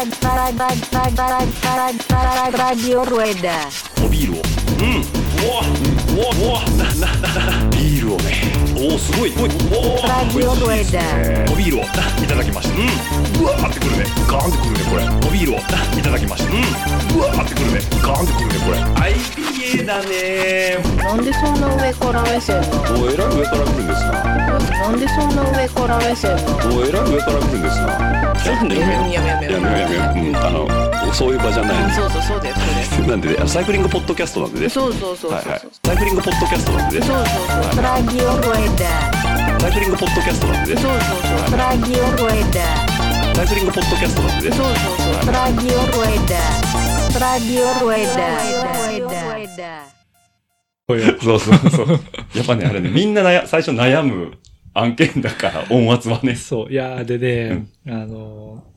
オルおビールをうんうわうわうわなななビールをねおおすごい。おい。おお Radio Rueda. おビールをい。ただきましたうんうわーってくるねガーンってくるねこれおビールをい。ただきましたうんうわーってくるねガーンってくるねこれ IPA だねなんでそんな上から目線なのおえらい。上から来るんですななんでそんな上から目線なの？おえらい上から来るんですななんでやめようやめようやめようやめようやめよううんあのそういう場じゃないそうそうそうだよそうだなんでサイクリングポッドキャストなんでねよそうそうそうそうはいはいサイクリングポッドキャストなんでねそうそうそう Radio Rueda. サイクリングポッドキャストなんでねそうそうそう Radio Rueda. サイクリングポッドキャストなんでねそうそうそう Radio Rueda. Radio Rueda. そうそうそう。やっぱね、あれね、みんな悩最初悩む案件だから、音圧はね。そう。いやーでね、あのー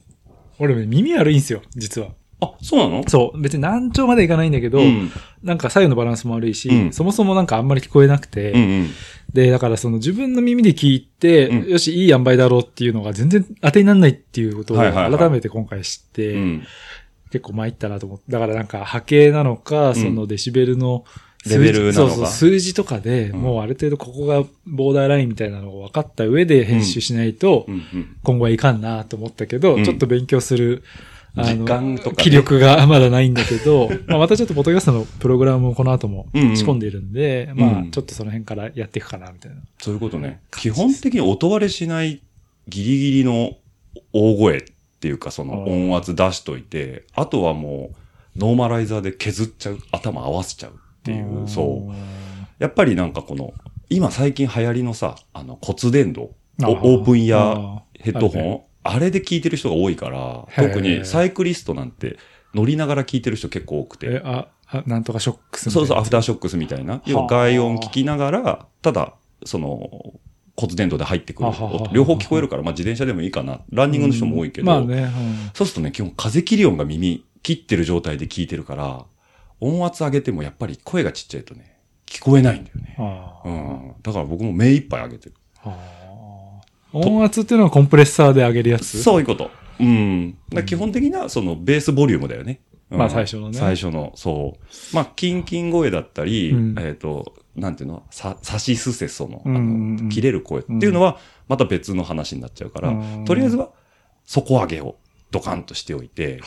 俺ね耳悪いんですよ、実は。あ、そうなの？そう。別に難聴までいかないんだけど、うん。なんか左右のバランスも悪いし、うんそもそもなんかあんまり聞こえなくて、うんうん。で、だからその自分の耳で聞いて、うんよし、いい塩梅だろうっていうのが全然当てにならないっていうことを改めて今回知って、うん。結構参ったなと思って。だからなんか波形なのか、そのデシベルの数字レベルなのかそうそう、数字とかで、うんもうある程度ここがボーダーラインみたいなのを分かった上で編集しないと、うんうん。今後はいかんなと思ったけど、うんちょっと勉強する、時間とかね気力がまだないんだけど、まあまたちょっとポッドキャストのプログラムをこの後もうんうん仕込んでいるんで、んまあちょっとその辺からやっていくかな、みたいな。そういうことね。基本的に音割れしないギリギリの大声っていうか、その音圧出しといて、あとはもう、ノーマライザーで削っちゃう。頭合わせちゃうっていう、そう。やっぱりなんかこの、今最近流行りのさ、あの骨伝導、オープンイヤーヘッドホン、あれで聞いてる人が多いから、特にサイクリストなんて乗りながら聞いてる人結構多くえて、、あ、あなんとかショックスみたいな。そうそう、アフターショックスみたいな、要は外音聞きながら、ただ、その、骨伝導で入ってくる。両方聞こえるから、まあ自転車でもいいかな。ランニングの人も多いけど、まあね、うん。そうするとね、基本風切り音が耳切ってる状態で聞いてるから、音圧上げてもやっぱり声がちっちゃいとね、聞こえないんだよね。うん。だから僕も目いっぱい上げてる。音圧っていうのはコンプレッサーで上げるやつ？そういうこと。うん。基本的な、その、ベースボリュームだよね。うんまあ最初のね最初の、そう。まあ、キンキン声だったり、うんえっ、と、なんていうの？さ、さしすせその、あの、切れる声っていうのは、また別の話になっちゃうから、うんとりあえずは、底上げをドカンとしておいて、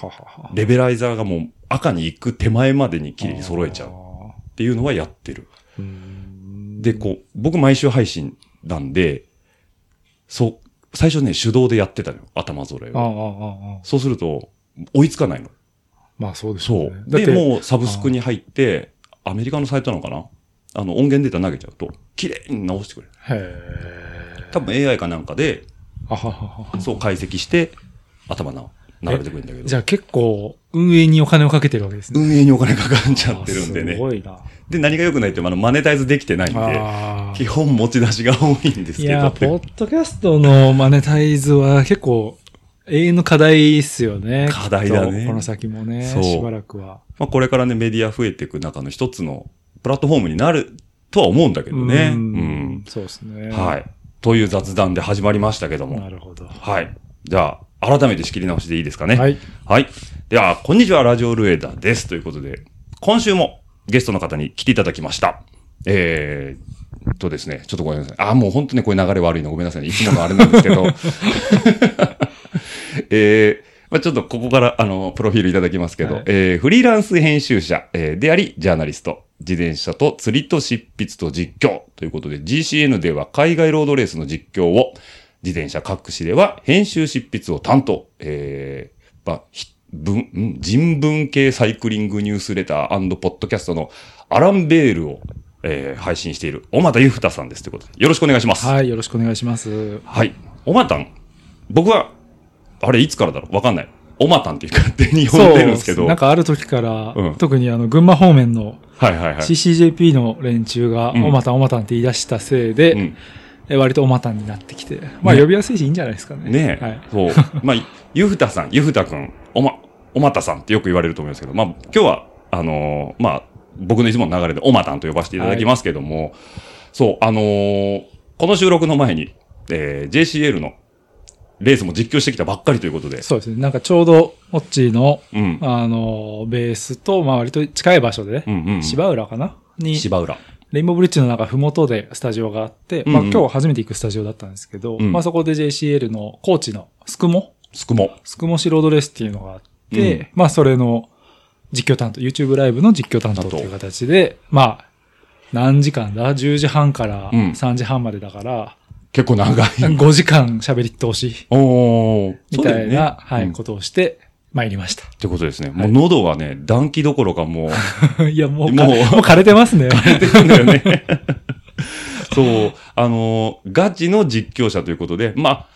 レベライザーがもう赤に行く手前までに綺麗に揃えちゃうあっていうのはやってる。で、こう、僕毎週配信なんで、そう、最初ね、手動でやってたのよ、頭揃えを。そうすると、追いつかないの。まあそうでしそうょうね。。だっで、て、もうサブスクに入って、アメリカのサイトなのかな？あの、音源データ投げちゃうと、綺麗に直してくれる。へえ。多分 AI かなんかで。そう解析して、頭な、並べてくれるんだけど。じゃあ結構、運営にお金をかけてるわけですね。運営にお金かかっちゃってるんであすね。ごいな。で、何が良くないって、あの、マネタイズできてないんで。基本持ち出しが多いんですけど。いや、ポッドキャストのマネタイズは結構、永遠の課題っすよね。課題だねこの先もね、そうしばらくは。まあ、これからね、メディア増えていく中の一つのプラットフォームになるとは思うんだけどね。ううんん。そうですね。はい。という雑談で始まりましたけども。なるほど。はい。じゃあ、改めて仕切り直しでいいですかね。はい。はい。では、こんにちは、ラジオルエダです。ということで、今週もゲストの方に来ていただきました。えー、とですね、ちょっとごめんなさい。あ、もう本当にこれ流れ悪いのごめんなさいね。いつものあれなんですけど。えー、まあちょっとここから、あの、プロフィールいただきますけど、はいえー、フリーランス編集者、えーであり、ジャーナリスト、自転車と釣りと執筆と実況ということで、GCN では海外ロードレースの実況を、自転車各紙では編集執筆を担当、えー、まあ、ひ文、ん？人文系サイクリングニュースレターポッドキャストのアランベールを、えー配信している、小俣ゆふたさんですということで、よろしくお願いします。はい、よろしくお願いします。はい。おまたん？僕は、あれいつからだろう？わかんない。おまたんって勝手に呼んでるんですけど。なんかある時から、うん特にあの、群馬方面のはいはいはい。CCJP の連中が、うんおまたんおまたんって言い出したせいで、うん。え割とおまたんになってきて、まあね呼びやすいしいいんじゃないですかね。ねえ。はい。そう。まあ、ゆふたさん、ゆふたくん、おま、おまたさんってよく言われると思いますけど、まあ、今日は、あのーまあ、僕のいつもの流れでおまたんと呼ばせていただきますけども、そう、あのーこの収録の前に、えー JCL のレースも実況してきたばっかりということで。そうですね。なんかちょうど、オッチーの、うん。あの、ベースと、まあ割と近い場所で、うんうん。芝浦かな？に、芝浦。レインボーブリッジのなんかふもとでスタジオがあって、まあ今日初めて行くスタジオだったんですけど、うんまあそこで JCL のコーチのスクモすくも。スクモシロードレースっていうのがあって、うんまあそれの実況担当、YouTube ライブの実況担当っていう形で、まあ、何時間だ ?10 時半からうん3時半までだから、結構長い。5時間喋り通し、おー。みたいな、はい、ことをして参りました。てことですね。もう喉がね、暖気どころかもう、いや、もう、もうもう枯れてますね。出てるんだよね。そう。あのー、ガチの実況者ということで、まあ、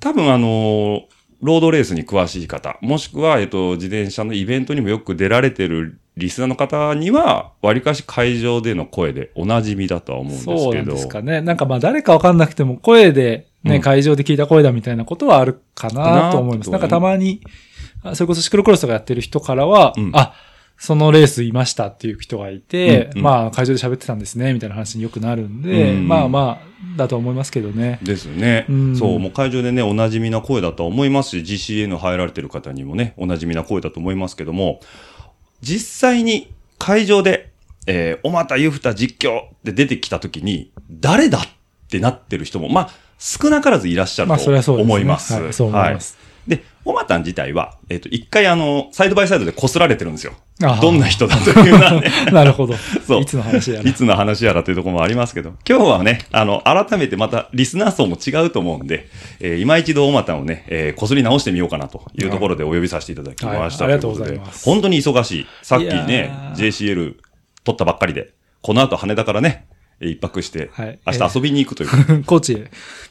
多分あのーロードレースに詳しい方、もしくは、えっと、自転車のイベントにもよく出られてるリスナーの方には、割かし会場での声でお馴染みだとは思うんですけど。そうですかね。なんかまあ誰かわかんなくても声でね、うん会場で聞いた声だみたいなことはあるかなと思います。かななんかたまに、あそれこそシクロクロスとかやってる人からは、うん。あ、そのレースいましたっていう人がいて、うんうん。まあ会場で喋ってたんですね、みたいな話によくなるんで、うん。まあまあ、だと思いますけどね。ですよね、うん。そう、もう会場でね、お馴染みな声だとは思いますし、GCN 入られてる方にもね、お馴染みな声だと思いますけども、実際に会場で、えー、おまたゆふた実況って出てきたときに、誰だってなってる人も、まあ、少なからずいらっしゃるまあそれはそとうですね。思います。はいそう思います。はい。で、おまたん自体は、えっ、と、一回あの、サイドバイサイドで擦られてるんですよ。あどんな人だというのはね。なるほど。そういつの話やらい。つの話やらというところもありますけど、今日はね、あの、改めてまたリスナー層も違うと思うんで、えー今一度おまたんをね、えー、こすり直してみようかなというところでお呼びさせていただきました。はいありがとうございますで本当に忙しい。さっきいね JCL 取ったばっかりで、この後羽田からね、えー一泊して、はい明日遊びに行くという。コーチへ、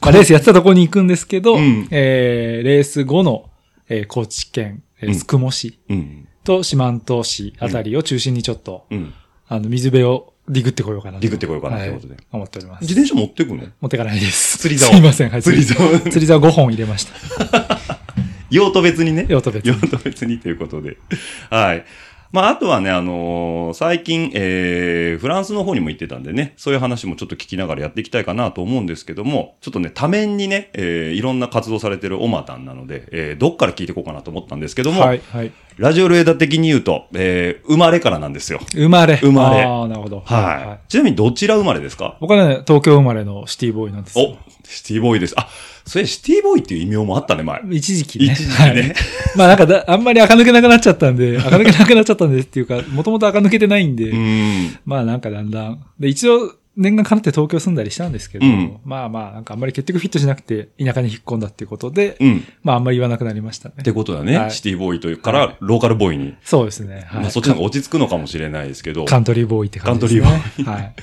まあ、レースやってたとこに行くんですけど、うんえー、レース後の、えー、高知県、えーうんスクモ市うん。と四万十市あたりを中心にちょっと、うん。あの、水辺をディグってこようかなと。ディグってこようかなということではい思っております。自転車持ってくの？持ってかないです。釣り竿すいません。はい。釣り竿釣り竿5本入れました。用途別にね。用途別に用途別にということで。はい。まあ、あとはね、あのー最近、えー、フランスの方にも行ってたんでね、そういう話もちょっと聞きながらやっていきたいかなと思うんですけども、ちょっとね、多面にね、えー、いろんな活動されてるオマタンなので、えー、どっから聞いていこうかなと思ったんですけども、はい。はい。ラジオルエダ的に言うと、えー、生まれからなんですよ。生まれ。生まれああ、なるほど。はい。ちなみにどちら生まれですか？僕はね、東京生まれのシティボーイなんですよ。お、シティボーイです。あ、それシティボーイっていう異名もあったね、前。一時期ね。一時期ねはいまあなんかだ、あんまり垢抜けなくなっちゃったんで、垢抜けなくなっちゃったんでっていうか、もともと垢抜けてないんで、ん。まあなんかだんだん。で、一応、念願かなって東京住んだりしたんですけど、うんまあまあ、なんかあんまり結局フィットしなくて、田舎に引っ込んだっていうことで、うん。まああんまり言わなくなりましたねっ。てことだね。はいシティボーイというから、はいローカルボーイに。そうですね。はい。まあ、そっちの方が落ち着くのかもしれないですけど、カントリーボーイって感じですね。カントリーボはい。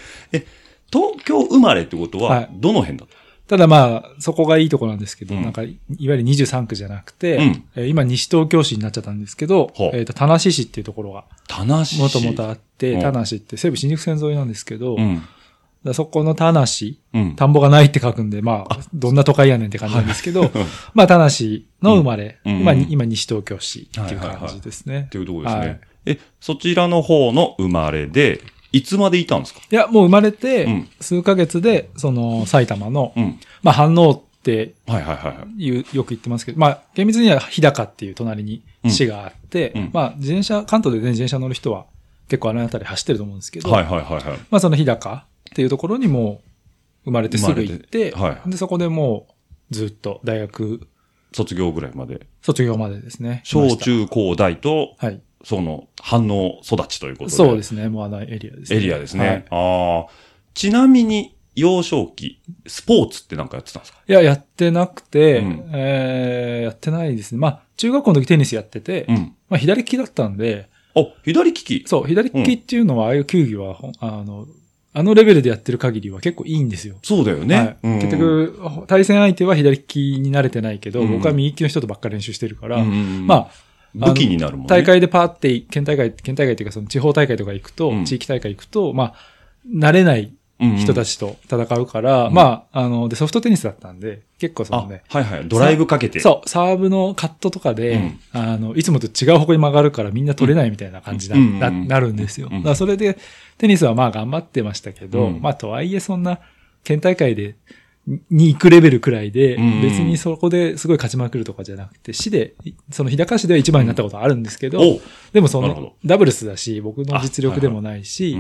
東京生まれってことは、はいどの辺だった？ただまあ、そこがいいとこなんですけど、うんなんか、いわゆる23区じゃなくて、うんえー今西東京市になっちゃったんですけどほう、えっ、と、田無市っていうところが、田無市。もともとあって、うん田無って西武新宿線沿いなんですけど、だかうん。らそこの田無、うん。田んぼがないって書くんで、まあ、どんな都会やねんって感じなんですけど、まあ、田無の生まれ、うん今にうん今西東京市っていう感じですね。っていうところですね。はいえ、そちらの方の生まれで、いつまでいたんですか？いや、もう生まれてうん、数ヶ月で、その、埼玉の、うん。まあ、反応ってはいはいはいはい。いう、よく言ってますけど、まあ、厳密には日高っていう隣に市があって、うんまあ、自転車、関東でね、自転車乗る人は結構あの辺り走ってると思うんですけど、はいはいはいはい。まあ、その日高っていうところにもう生まれてすぐ行って、はいで、そこでもうずっと大学卒業ぐらいまで。卒業までですね。小中高大と、はい。その、反応育ちということで。そうですね。もうあのエリアですね。エリアですね。はいああ。ちなみに、幼少期、スポーツってなんかやってたんですか？いや、やってなくて、うんえー、やってないですね。まあ、中学校の時テニスやってて、うん。まあ、左利きだったんで、あ、左利き？そう、左利きっていうのは、ああいう球技は、あの、あのレベルでやってる限りは結構いいんですよ。そうだよね。はいうん結、局、対戦相手は左利きに慣れてないけど、うん僕は右利きの人とばっかり練習してるから、うんうんうんまあ、武器になるもんね。大会でパーって、県大会、県大会っていうかその地方大会とか行くと、うん地域大会行くと、まあ、慣れない人たち。ちと戦うから、うんまあ、あの、で、ソフトテニスだったんで、結構そあ、のね、はいはい。ドライブかけて。そう、サーブのカットとかで、うんあの、いつもと違う方向に曲がるからみんな取れないみたいな感じな,、うんなうんなるんですよ。うんだからそれで、テニスはまあ頑張ってましたけど、うんまあとはいえそんな、県大会でに行くレベルくらいで、うん別にそこですごい勝ちまくるとかじゃなくて、市で、その日高市では一番になったことはあるんですけど、でもその、ダブルスだし、僕の実力でもないし、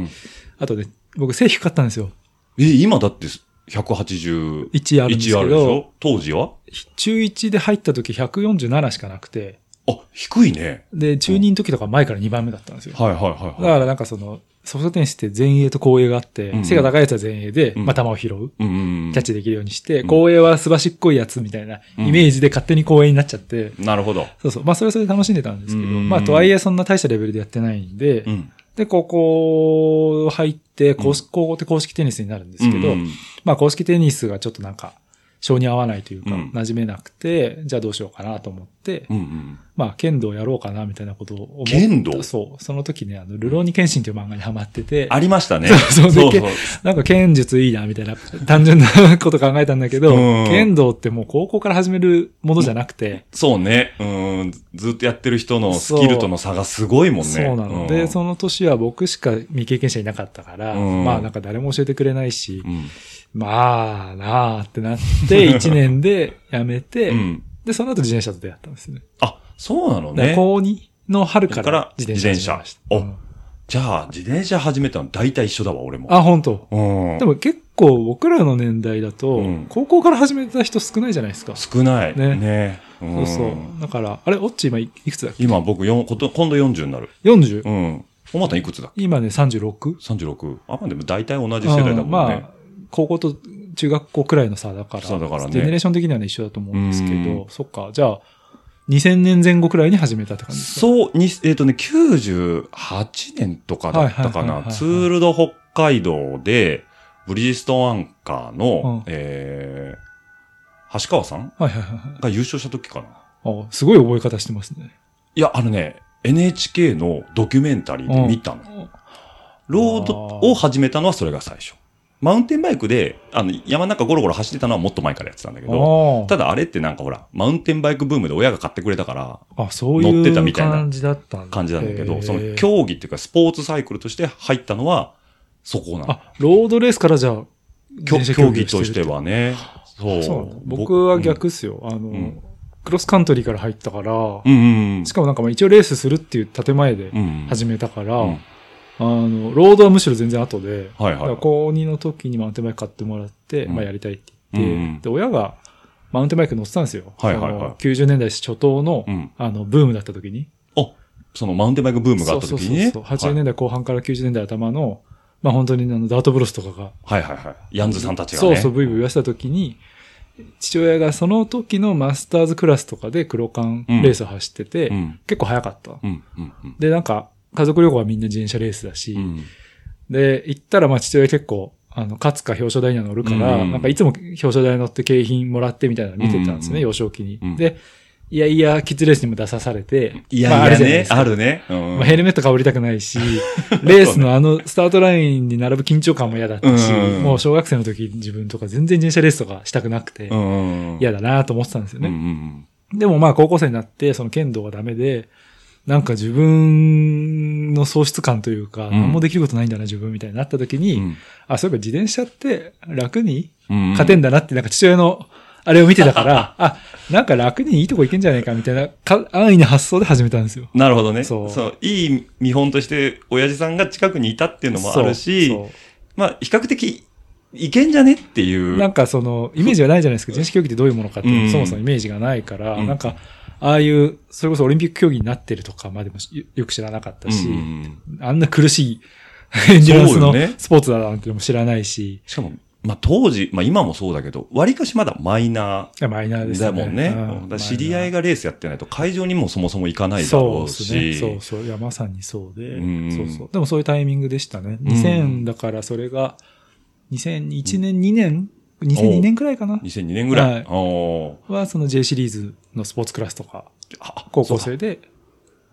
あ,、うんとね、僕背低かったんですよ。え、今だって181 1あるんですけど、ょ？当時は？中1で入った時147しかなくて、あ、低いね。で、中2の時とか前から2番目だったんですよ。はいはいはいだはい。からなんかその、ソフトテニスって前衛と後衛があって、うん背が高いやつは前衛で、うん。まあ、球を拾う。キャッチできるようにして、うん。後衛はすばしっこいやつみたいなイメージで勝手に後衛になっちゃって、なるほど。そうそう。まあ、それはそれで楽しんでたんですけど、うんまあ、とはいえそんな大したレベルでやってないんで、うん。で、高校入って、公式、高校って公式テニスになるんですけど、まあ、公式テニスがちょっとなんか、性に合わないというか、うん馴染めなくて、じゃあどうしようかなと思って、うんうん。まあ、剣道やろうかな、みたいなことを思って。剣道？そう。その時ね、あの、ルローニケンシンという漫画にハマってて、ありましたね。そうそうでそう。なんか剣術いいな、みたいな、単純なこと考えたんだけど、うん剣道ってもう高校から始めるものじゃなくて、そうね。うん。ずっとやってる人のスキルとの差がすごいもんね。そうなの。んで、その年は僕しか未経験者いなかったから、うんまあなんか誰も教えてくれないし、うん。まあなあってなって、1年で辞めて、うん。で、その後自転車と出会ったんですね。あ、そうなのね。高2の春からら自転車始めました。自転車うんじゃあ、自転車始めたの大体一緒だわ、俺も。あ、本当。うん。でも結構僕らの年代だと、うん高校から始めた人少ないじゃないですか。少ない。ねね。そうそう。だから、あれ、オッチ今いいくつだっけ？今僕よん、こと今度40になる。?40? う？ん。おまたいくつだ今ね、36? 36? あ、まあでも大体同じ世代だもんね。うんまあ、高校と中学校くらいの差だから、そうだからねジェネレーション的にはね、一緒だと思うんですけうど、そっか、じゃあ、2000年前後くらいに始めたって感じですか？そう、に、えっ、とね、98年とかだったかな。ツールド北海道で、ブリヂストンアンカーの、うんえー、橋川さん？はいはいはいはいが優勝した時かな。あ。すごい覚え方してますね。いや、あのね、NHK のドキュメンタリーで見たの。ロードを始めたのはそれが最初。マウンテンバイクで、あの、山の中ゴロゴロ走ってたのはもっと前からやってたんだけど、あただあれってなんかほら、マウンテンバイクブームで親が買ってくれたから、あ、そういう乗ってたみたいな感じだったんだ感じなんだけど、その競技っていうかスポーツサイクルとして入ったのは、そこなの。あ、ロードレースからじゃあ、競技としてはね。そう。そう僕は逆っすよ。あの、んクロスカントリーから入ったから、うんうんうん。しかもなんかまあ一応レースするっていう建前でうん。始めたから、うんあの、ロードはむしろ全然後で、はいはい。高2の時にマウンテンバイク買ってもらって、うんまあやりたいって言って、うんうんで、親がマウンテンバイク乗ってたんですよ。はいはいはいその90年代初頭の、うん。あの、ブームだった時に。あ、そのマウンテンバイクブームがあった時に？ね。そうそうそうそう80年代後半から90年代頭の、まあ本当にあの、ダートブロスとかが、はいはいはい。ヤンズさんたちがね。そうそう、ブイブイ言わせた時に、父親がその時のマスターズクラスとかで黒缶レースを走ってて、うん。結構早かった。うん。うん。うんで、なんか、家族旅行はみんな自転車レースだし、うん。で、行ったらまあ父親結構、あの、勝つか表彰台には乗るから、うんなんかいつも表彰台乗って景品もらってみたいなの見てたんですね、うん幼少期に。うんで、いやいや、キッズレースにも出さされて、いまああやいやねるじゃないで、すかあるね。うんまあ、ヘルメット被りたくないし、レースのあのスタートラインに並ぶ緊張感も嫌だったし、うんもう小学生の時自分とか全然自転車レースとかしたくなくてう、ん。嫌だなと思ってたんですようんうね。んでもまあ高校生になって、その剣道がダメで、なんか自分の喪失感というか、ん何もできることないんだな自分みたいになった時に、うん。あ、そういえば自転車って楽にうん。勝てんだなって、なんか父親のあれを見てたから、あ、なんか楽にいいとこ行けんじゃないかみたいなか安易な発想で始めたんですよ。なるほどね。そそうう。いい見本として、親父さんが近くにいたっていうのもあるし、まあ、比較的、いけんじゃねっていう。なんかその、イメージがないじゃないですか。自転車競技ってどういうものかっていうのうんそもそもイメージがないから、うんなんか、ああいう、それこそオリンピック競技になってるとかまでもよよく知らなかったし、うんあんな苦しいエンスのスポーツだなんてのも知らないし、しかも、まあ当時、まあ今もそうだけど、割かしまだマイナいやマイナーーですね。だもんね。うんだ知り合いががレースやってないと会場にもそもそも行かないだそうろうですね。し。そうそう。いや、まさにそうで。うんそうそう。でもそういうタイミングでしたね。うん2000だからそれが、2001年、2年 ?2002 年くらいかな2002年ぐらい。はいは、その J シリーズのスポーツクラスとか、あ高校生で、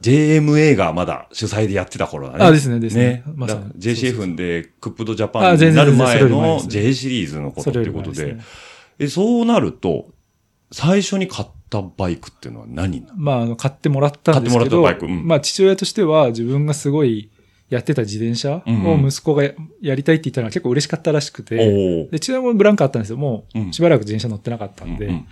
JMA がまだ主催でやってた頃だね。あですねですねね。まさにだから JCF でクップドジャあパンになる前の J シリーズのことっていうことでね。え、そうなると、最初に買ったバイクっていうのは何まあ、あの、買ってもらったんですけど、買ってもらったバイクうんまあ、父親としては自分がすごいやってた自転車を息子がややりたいって言ったのは結構嬉しかったらしくて、で、父親もブランクあったんですよ。もうしばらく自転車乗ってなかったんで、だか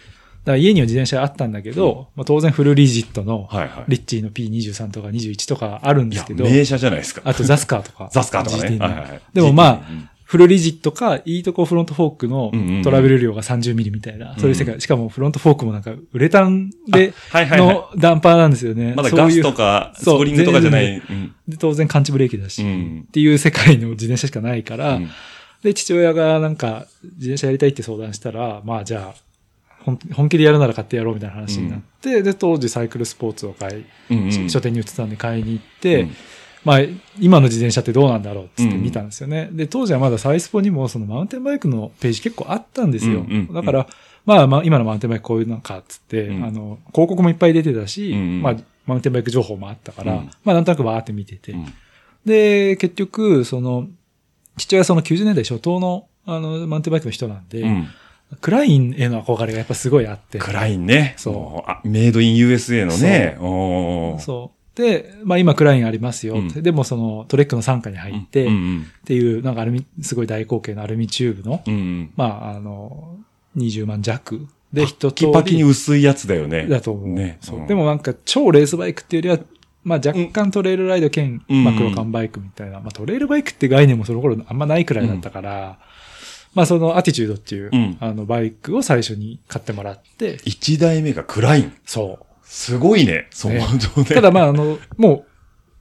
ら家には自転車あったんだけど、まあ、当然フルリジットの。リッチーの P23 とか21とかあるんですけ、ど、名車じゃないですか。あとザスカーとか。ザスカーとかね。でもまあフルリジットか、いいとこフロントフォークのトラベル量が30ミリみたいな、そういう世界。しかもフロントフォークもなんかウレタンで、のダンパーなんですよね。まだガスそういうとか、ス そうプリングとかじゃない。で、当然感知ブレーキだし、うん。っていう世界の自転車しかないから、うん。で、父親がなんか自転車やりたいって相談したら、まあじゃあ、本本気でやるなら買ってやろうみたいな話になって、で、当時サイクルスポーツを買い、うんうん。書店に売ってたんで買いに行って、うんまあ、今の自転車ってどうなんだろうっつって見たんですよね。で、当時はまだサイスポにもそのマウンテンバイクのページ結構あったんですよ。うんうんうんだから、まあ、まあ、今のマウンテンバイクこういうのかっつって、うんあの、広告もいっぱい出てたし、うんうんまあ、マウンテンバイク情報もあったから、うんまあ、なんとなくわーって見てて。うんで、結局、その、父親はその90年代初頭の、あの、マウンテンバイクの人なんで、うんクラインへの憧れがやっぱすごいあって。クラインね。そうもあ、 made in USA のね。そう。で、まあ今クラインありますようんでもそのトレックの傘下に入って、っていう、なんかアルミ、すごい大口径のアルミチューブの、うんうん。まあ、あの、20万弱で一通パキパキにり薄いやつだよね。だと思う。ね。そううんでもなんか超レースバイクっていうよりは、まあ若干トレイルライド兼、うんまあ黒缶バイクみたいな、まあトレイルバイクって概念もその頃あんまないくらいだったから、まあそのアティチュードっていう、うんあのバイクを最初に買ってもらって、一代目がクライン。そう。すごいね。そう。ただまああの、も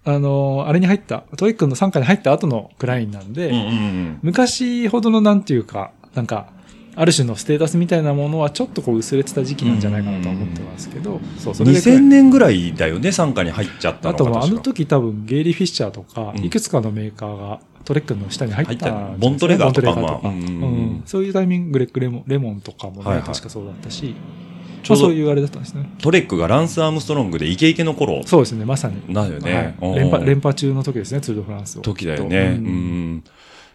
う、あの、あれに入った、トレックの傘下に入った後のクラインなんで、うんうんうん。昔ほどのなんていうか、なんか、ある種のステータスみたいなものはちょっとこう薄れてた時期なんじゃないかなとは思ってますけど、そう、それで2000年ぐらいだよね、傘下に入っちゃったのが。あとはあの時多分ゲイリー・フィッシャーとか、うん。いくつかのメーカーがトレックの下に入ったね。ボントレガーとかまあ。うんうんうん。うん。そういうタイミング、グレッグレモンレモンとかもね、はいはい。確かそうだったし、ちょうどまあそういうあれだったんですね。トレックがランス・アームストロングでイケイケの頃そうですね、まさに。なんだよね。はい、連覇、連覇中の時ですね、ツール・ド・フランスを。時だよね。ううんん。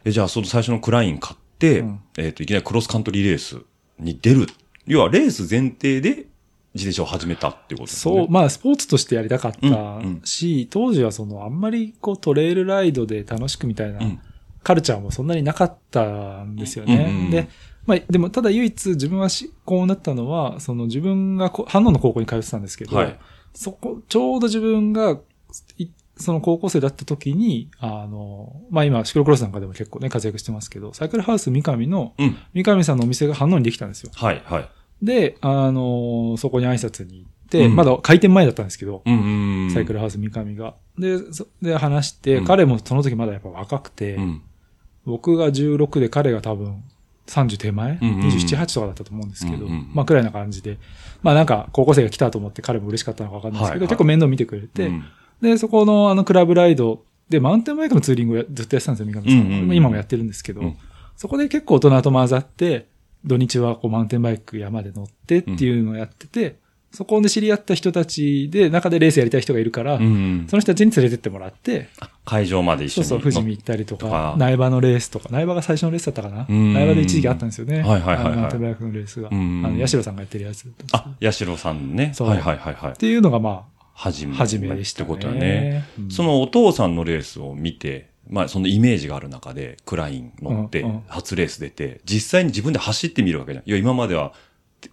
え、じゃあ、その最初のクライン買って、うんえっ、と、いきなりクロスカントリーレースに出る。要は、レース前提で自転車を始めたっていうことですね。そう、まあ、スポーツとしてやりたかったうんうんし、当時はその、あんまりこう、トレイルライドで楽しくみたいなうんカルチャーもそんなになかったんですよね。うんうんうんで、まあ、でも、ただ唯一自分はしこうなったのは、その自分がこ、反応の高校に通ってたんですけど、はいそこ、ちょうど自分が、いその高校生だった時に、あの、まあ今、シクロクロスなんかでも結構ね、活躍してますけど、サイクルハウス三上の、うん。三上さんのお店が反応にできたんですよ。はい、はい。で、あの、そこに挨拶に行って、うんまだ開店前だったんですけど、うんうんうん。サイクルハウス三上が。で、そで話して、うん彼もその時まだやっぱ若くて、うん。僕が16で彼が多分30手前、うんうん。うん ?27、8とかだったと思うんですけど、うんうんまあくらいな感じで、まあなんか高校生が来たと思って彼も嬉しかったのかわかんないですけど、はいはい。結構面倒見てくれて、うん。で、そこのあのクラブライドでマウンテンバイクのツーリングをやずっとやってたんですよ、三上さんうんうん。今もやってるんですけど、うん。そこで結構大人と混ざって、土日はこうマウンテンバイク山で乗ってっていうのをやってて、そこで知り合った人たちで、中でレースやりたい人がいるから、うんうんその人たちに連れてってもらって、会場まで一緒に。そうそう、富士見行ったりととかか、苗場のレースとか、苗場が最初のレースだったかな？うん苗場で一時期あったんですよね。はいはいはいはいあのマウンテンバイクのレースが。あうんの、八代さんがやってるやつあ、八代さんね。そうはいはいはいはいっ。ていうのがま初め。あ、初めでしたね。ってことはね。うんそのお父さんのレースを見て、まあそのイメージがある中で、クライン乗って初レース出て、実際に自分で走ってみるわけじゃん。いや、今までは、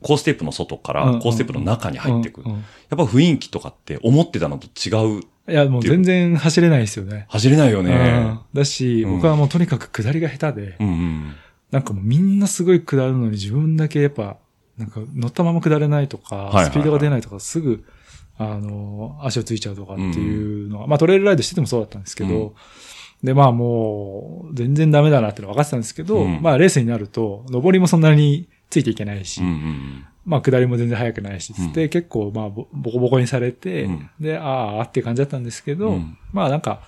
コーステープの外からうんうん。コーステープの中に入ってくやっぱ雰囲気とかって思ってたのと違う。いや、もう全然走れないですよね。走れないようねん。だし、うん。僕はもうとにかく下りが下手で。なんかもうみんなすごい下るのに自分だけやっぱ、なんか乗ったまま下れないとか、スピードが出ないとか、すぐ、あの、足をついちゃうとかっていうのは、まあトレイルライドしててもそうだったんですけど、うん。で、まあもう、全然ダメだなってのは分かってたんですけど、うん。まあレースになると、上りもそんなについていけないし、うんうんまあ下りも全然速くないし、つって、結構まあボボコボコにされて、うん。で、ああ、って感じだったんですけど、うん。まあなんか、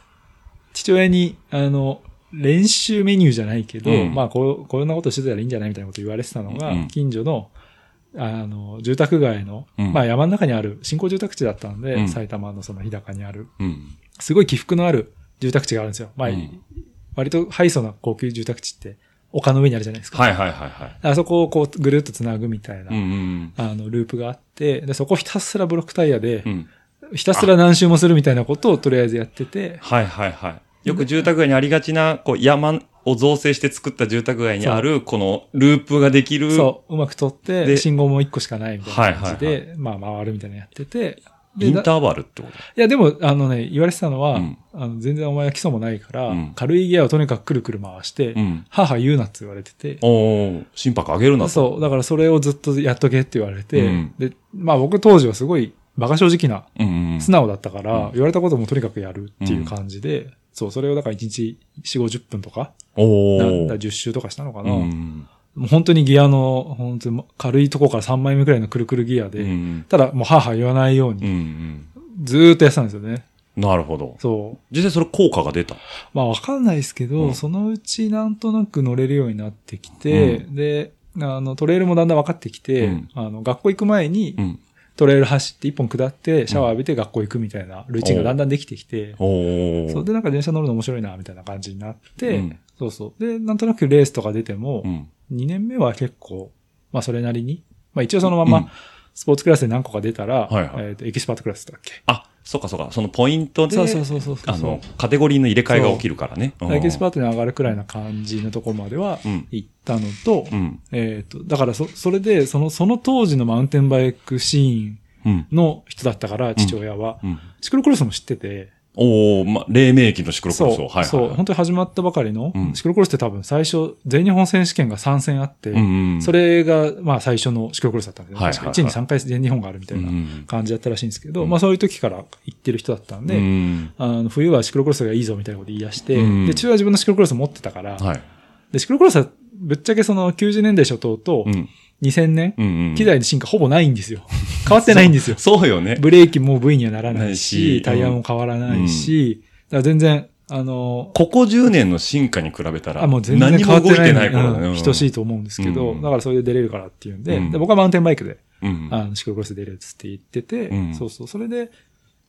父親に、あの、練習メニューじゃないけど、うん。まあこう、こんなことしてたらいいんじゃないみたいなこと言われてたのが、うん。近所の、あの、住宅街の、うん。まあ山の中にある新興住宅地だったんで、うん。埼玉のその日高にある。すごい起伏のある住宅地があるんですよ。まあ、うん。割とハイソな高級住宅地って丘の上にあるじゃないですか。はいはいはいはい。あそこをこうぐるっとつなぐみたいな、うんうんあの、ループがあって、で、そこをひたすらブロックタイヤでう、ん。ひたすら何周もするみたいなことをとりあえずやってて、はいはいはい。よく住宅街にありがちな、こう、山を造成して作った住宅街にある、このループができる。そう、うまく取って、で信号も1個しかないみたいな感じはいで、まあ回るみたいなのやってて、でインターバルってこと？いや、でも、あのね、言われてたのは、うん。あの全然お前は基礎もないから、うん。軽いギアをとにかくくるくる回して、うん。母言うなって言われてて、おー心拍上げるなと。そう、だからそれをずっとやっとけって言われて、うん。で、まあ僕当時はすごい馬鹿正直な。素直だったから、うん。言われたこともとにかくやるっていう感じで、そう、それをだから1日4、50分とか、おなー10周とかしたのかうな。ん。もう本当にギアの、本当に軽いとこから3枚目くらいのくるくるギアで、うんただもう母言わないよううん。うに、んずーっとやってたんですよね。うん。なるほど。そう。実際それ効果が出た？まあわかんないですけど、うんそのうちなんとなく乗れるようになってきて、で、あの、トレイルもだんだん分かってきて、うんあの、学校行く前にう、ん。トレイル走って一本下って、シャワー浴びて学校行くみたいなルーチンがだんだんできてきて、そう、で、なんか電車乗るの面白いな、みたいな感じになって、うんそうそう。で、なんとなくレースとか出てもう、ん。2年目は結構、まあそれなりに、まあ一応そのまうんま、スポーツクラスで何個か出たら、はいはいえっ、と、エキスパートクラスだっけ？あ、そうかそうか。そのポイントで、そうそうそうそうあの、カテゴリーの入れ替えが起きるからね。エキスパーートに上がるくらいな感じのところまではうん行ったのと、うん。えっ、と、だからそ、それで、その、その当時のマウンテンバイクシーンうん。の人だったから、父親は、うん。シクロクロスも知ってて、おーま、黎明期のシクロクロスを。はいはい。そう、本当に始まったばかりの、うんシクロクロスって多分最初、全日本選手権が3戦あって、うんうん。それが、まあ最初のシクロクロスだったんですよ。はいはいはい確か1に3回全日本があるみたいなうん感じだったらしいんですけど、うんまあそういう時から行ってる人だったんで、うん。あの冬はシクロクロスがいいぞみたいなこと言い出して、うんで、中は自分のシクロクロス持ってたから、はい。で、シクロクロスはぶっちゃけその90年代初頭とうん。2000年、うんうん。機材の進化ほぼないんですよ。変わってないんですよ。そうよね。ブレーキも V にはならなないいしし、タイヤも変わらないし、だから全然、あの、ここ10年の進化に比べたら、あ、もう全然変わってないてない頃ね。うん等しいと思うんですけど、うんだからそれで出れるからっていうんで、うんで僕はマウンテンバイクで、うん。あの、シクロクロス出れるっつって言ってて、うんそうそう、それで、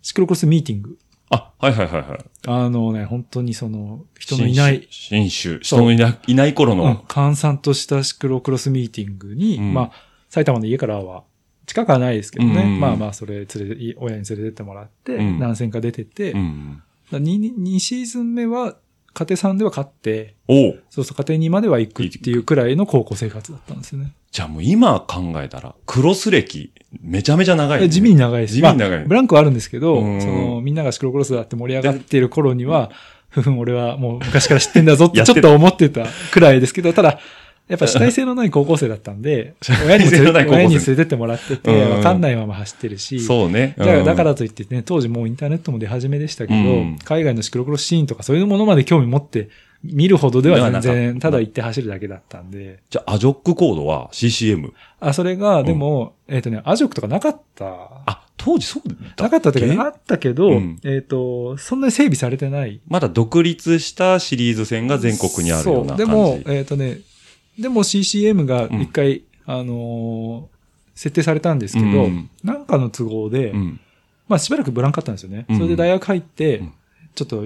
シクロクロスミーティング。あ、はいはいはいはい。あのね、本当にその、人のいない、新種。人のいないいない頃うんの。閑散としたシクロクロスミーティングに、うんまあ、埼玉の家からは、近くはないですけどね。うんまあまあ、それ連れて、親に連れてってもらって、うん何戦か出てて、うん。2, 2シーズン目は、家庭3では勝って、おうそうそう、家庭2までは行くっていうくらいの高校生活だったんですよね。じゃあもう今考えたら、クロス歴、めちゃめちゃ長い、ね。地味に長いです。地味に長いまあブランクはあるんですけど、うんその、みんながシクロクロスだって盛り上がっている頃には、ふふん、俺はもう昔から知ってんだぞってちょっと思ってたくらいですけど、ただ、やっぱ主体性のない高校生だったんで、親にも主体性のない高校生親に連れてってもらってて、うんわかんないまま走ってるし、そうね。だからうんだからといってね、当時もうインターネットも出始めでしたけど、うん海外のシクロクロスシーンとかそういうものまで興味持って見るほどでは全然、たただ行って走るだけだったんで、じゃあ、アジョックコードは CCM。あ、それが、でも、えっ、とね、アジョックとかなかった。あ、当時そうだなかったっていうか、あったけど、うんえっ、と、そんなに整備されてない。まだ独立したシリーズ戦が全国にあるような感じ。そう。でも、えっ、とね、でも CCM が一回、あのー設定されたんですけど、うんなんかの都合で、うん。まあしばらくブランクあったんですよね。うんそれで大学入って、うんちょっと、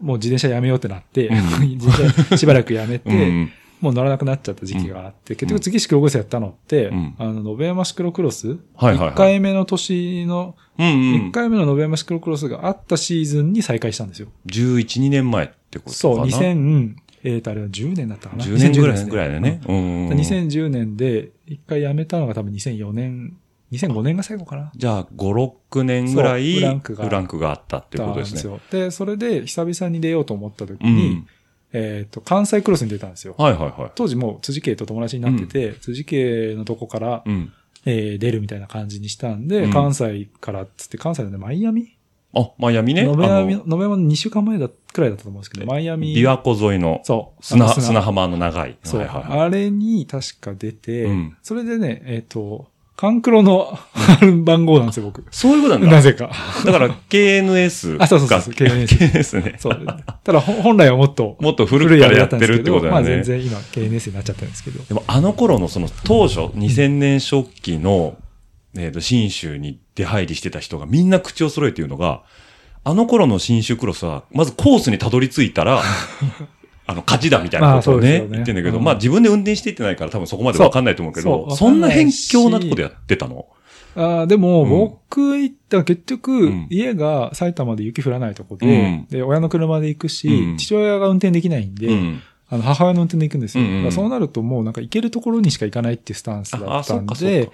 もう自転車やめようってなって、うん 自転車しばらくやめて、うん。もう乗らなくなっちゃった時期があって、結局次シクロクロスやったのって、うんあの、延山シクロクロス、はいはいはい1回目の年の、うんうん1。回目の延山シクロクロスがあったシーズンに再開したんですよ。11、2年前ってことかな。そう、2000、えっ、と、あれは10年だったかな。10年ぐらい2010ぐらいだね。うん。うん2010年で、1回辞めたのが多分2004年、2005年が最後かな。じゃあ、5、6年ぐらい、ブランクがブランクがあったっていうことですね。よ。で、それで久々に出ようと思った時うに、ん。えっ、と、関西クロスに出たんですよ。はいはいはい。当時もう辻家と友達になってて、辻家のとこから、うん。えー出るみたいな感じにしたんで、うん関西からっつって、関西のね、マイアミ？あ、マイアミね。ノベアミ、あのノベアミの2週間前だ、くらいだったと思うんですけど、マイアミ。琵琶湖沿いのそう。砂、砂浜の長い。そう。あれに確か出て、うんそれでね、えっ、と、カンクロの 番号なんですよ、僕。そういうことなんだ。なぜか。だから、KNS あそうそうそう KNS。KNS ね。そう。ただ、ほ本来はもっと、もっと古くからやってるってことだまあよね。全然今、KNS になっちゃってるんですけど。でもあの頃のその当初、2000年初期の、えっ、と、新州に出入りしてた人がみんな口を揃えて言うのが、あの頃の新州クロスは、まずコースにたどり着いたら、あの、勝ちだみたいなことをね、ね。言ってんだけど、うん。まあ自分で運転していってないから多分そこまでわかんないと思うけど、そうそうそんな辺し境なとこでやってたの？あーでも、うん。僕行った結局、うん。家が埼玉で雪降らないとこで、うん。で、親の車で行くし、うん。父親が運転できないんで、うん。あの、母親の運転で行くんですよ。うんうん。そうなるともうなんか行けるところにしか行かないっていうスタンスだったんでか、。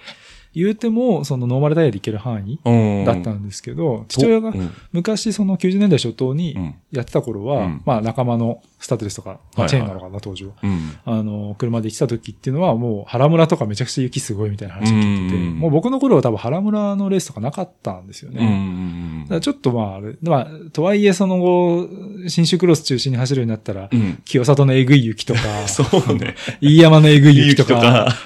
言うても、そのノーマルタイヤで行ける範囲うん。だったんですけど、父親がうん。昔その90年代初頭にうん。やってた頃は、うん。まあ仲間のスタッドレスとか、チェーンなのかな、当時は。うん。あの、車で行ってた時っていうのはもう原村とかめちゃくちゃ雪すごいみたいな話を聞いてて、うんもう僕の頃は多分原村のレースとかなかったんですようん。ね。うんだからちょっとまああれ、まあ、とはいえその後、新州クロス中心に走るようになったら、うん。清里のえぐい雪とか、そうね。飯山のえぐい雪とか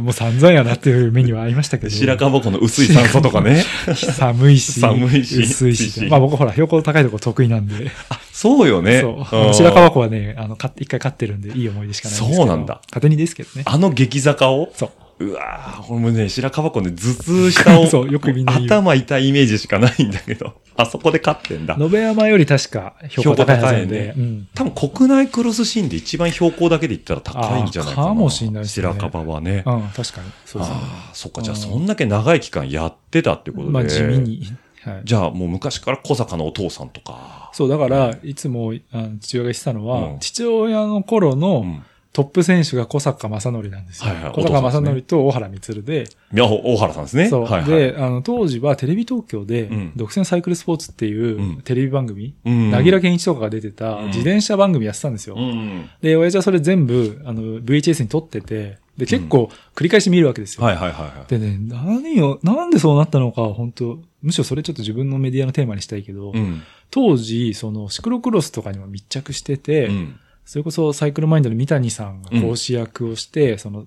も散々やなっていう目にはありましたけど。白樺湖の薄い酸素とかね。寒いし、寒いし薄いしし。まあ僕ほら、標高高いとこ得意なんで。そうよね。そう。ん白川湖はね、あの、か一回勝ってるんで、いい思い出しかないんですけど。そうなんだ勝手にですけどね。あの激坂を？そう。うわぁ、俺もね、白樺湖で頭痛したを、そうよくみんな頭痛いイメージしかないんだけど、あそこで勝ってんだ。延山より確か標高高いはずなんで。標高高いうん。多分国内クロスシーンで一番標高だけで言ったら高いんじゃないかな。あかもしんないですね白樺はね。うん、確かに。そうですね。ああ、そっか。じゃあ、そんだけ長い期間やってたってことで。まあ地味。に。はい。じゃあ、もう昔から小坂のお父さんとか。そう、だから、いつもあの父親が言ってたのは、うん父親の頃うのん。トップ選手が小坂正則なんですよ。はいはい小坂正則と大原光で、いや、大原さんですね。そう、はいはい。で、あの、当時はテレビ東京でうん、独占サイクルスポーツっていううんテレビ番組、うんなぎら健一とかが出てたうん自転車番組やってたんですよ。うん。で、親父はそれ全部、あの、VHS に撮ってて、で、結構繰り返し見るわけですよ。はいはいはいはい。でね、何を、なんでそうなったのかは本当むしろそれちょっと自分のメディアのテーマにしたいけど、うん。当時、そのシクロクロスとかにも密着してて、うん。それこそサイクルマインドの三谷さんが講師役をして、その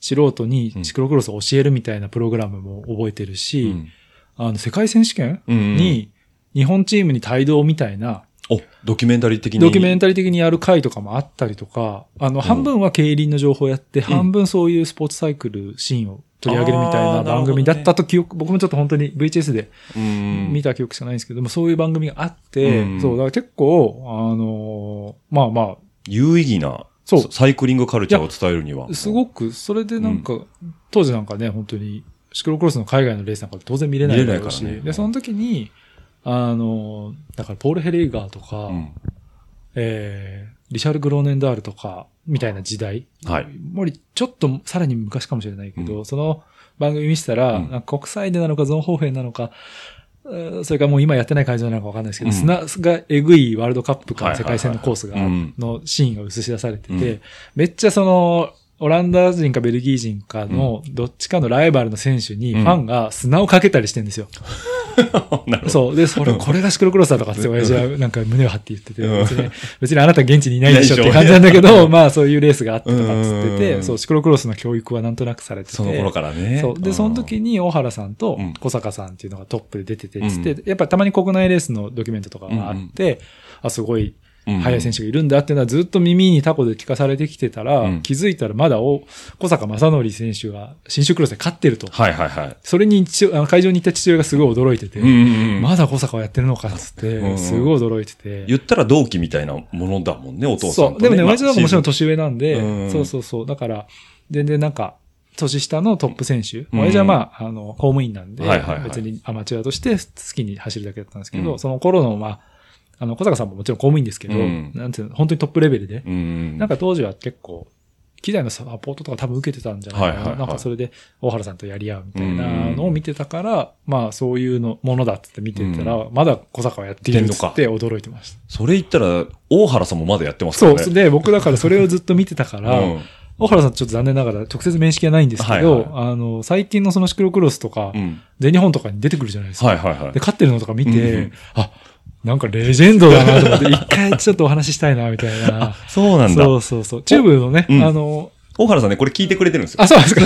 素人にシクロクロスを教えるみたいなプログラムも覚えてるし、うんあの、世界選手権うんに、日本チームに帯同みたいな、お、ドキュメンタリー的に。ドキュメンタリー的にやる回とかもあったりとか、あの、半分は競輪の情報をやって、半分そういうスポーツサイクルシーンを取り上げるみたいな番組だったと記憶、僕もちょっと本当に VHS でうん。見た記憶しかないんですけども、そういう番組があって、うん。そう、だから結構、あのーまあま有意義な、そう。サイクリングカルチャーを伝えるには。あ、すごく、それでなんか、当時なんかね、本当に、シクロクロスの海外のレースなんか当然見れないだろうし、見れないからね。で、その時に、あのーだからポール・ヘレイガーとか、うん。えー、リシャル・グローネンダールとか、みたいな時代。はい。もり、ちょっとさらに昔かもしれないけど、その番組見せたら、うん国際でなのかゾーンホーフェンなのか、えーそれからもう今やってない会場なのかわかんないですけど、うん砂がえぐいワールドカップか世界戦のコースが、うんのシーンが映し出されてて、うんめっちゃその、オランダ人かベルギー人かの、どっちかのライバルの選手にファンが砂をかけたりしてるんですよ。なるほど。そう。で、それ、これがシクロクロスだとかって親父はなんか胸を張って言ってて、うん別に、別にあなた現地にいないでしょって感じなんだけど、まあそういうレースがあってとかっつってうて、んそう、シクロクロスの教育はなんとなくされてて。その頃からね。そう。で、その時に、に大原さんとうん小坂さんっていうのがトップで出てて、つっうて、やっぱりたまに国内レースのドキュメントとかがあって、あ、すごい速い選手がいるんだっていうのはずっと耳にタコで聞かされてきてたら、うん気づいたらまだお小坂正則選手が新州クロスで勝ってると。はいはいはい。それに会場に行った父親がすごい驚いてて、うんうんうんまだ小坂をやってるのかっつっうて、んすごい驚いてて。言ったら同期みたいなものだもんね、お父さんと、そう。でもね、まあ親父はもちろん年上なんで、うんそうそうそう。だから、全然なんか、年下のトップ選手。うん親父はまあ、あの、公務員なんで、はいはいはい別にアマチュアとして好きに走るだけだったんですけど、うんその頃の、まあ、あの、小坂さんももちろん公務員ですけど、うんなんていうの、本当にトップレベルで、うん。なんか当時は結構、機材のサポートとか多分受けてたんじゃないかな。はいはいはいなんかそれで大原さんとやり合うみたいなのを見てたから、まあそういうの、ものだって見てたら、まだ小坂はやっているっつって驚いてました。それ言ったら、大原さんもまだやってますかそう。らね。で、僕だからそれをずっと見てたから、うん大原さんとちょっと残念ながら直接面識はないんですけど、はいはいあの、最近のそのシクロクロスとか、うん。全日本とかに出てくるじゃないですか。はいはいはいで、。勝ってるのとか見て、うんあ、なんかレジェンドだなと思って、一回ちょっとお話ししたいな、みたいな。そうなんだ。そうそうそう。チューブのね、うんあの、大原さんね、これ聞いてくれてるんですよ。あ、そうですか。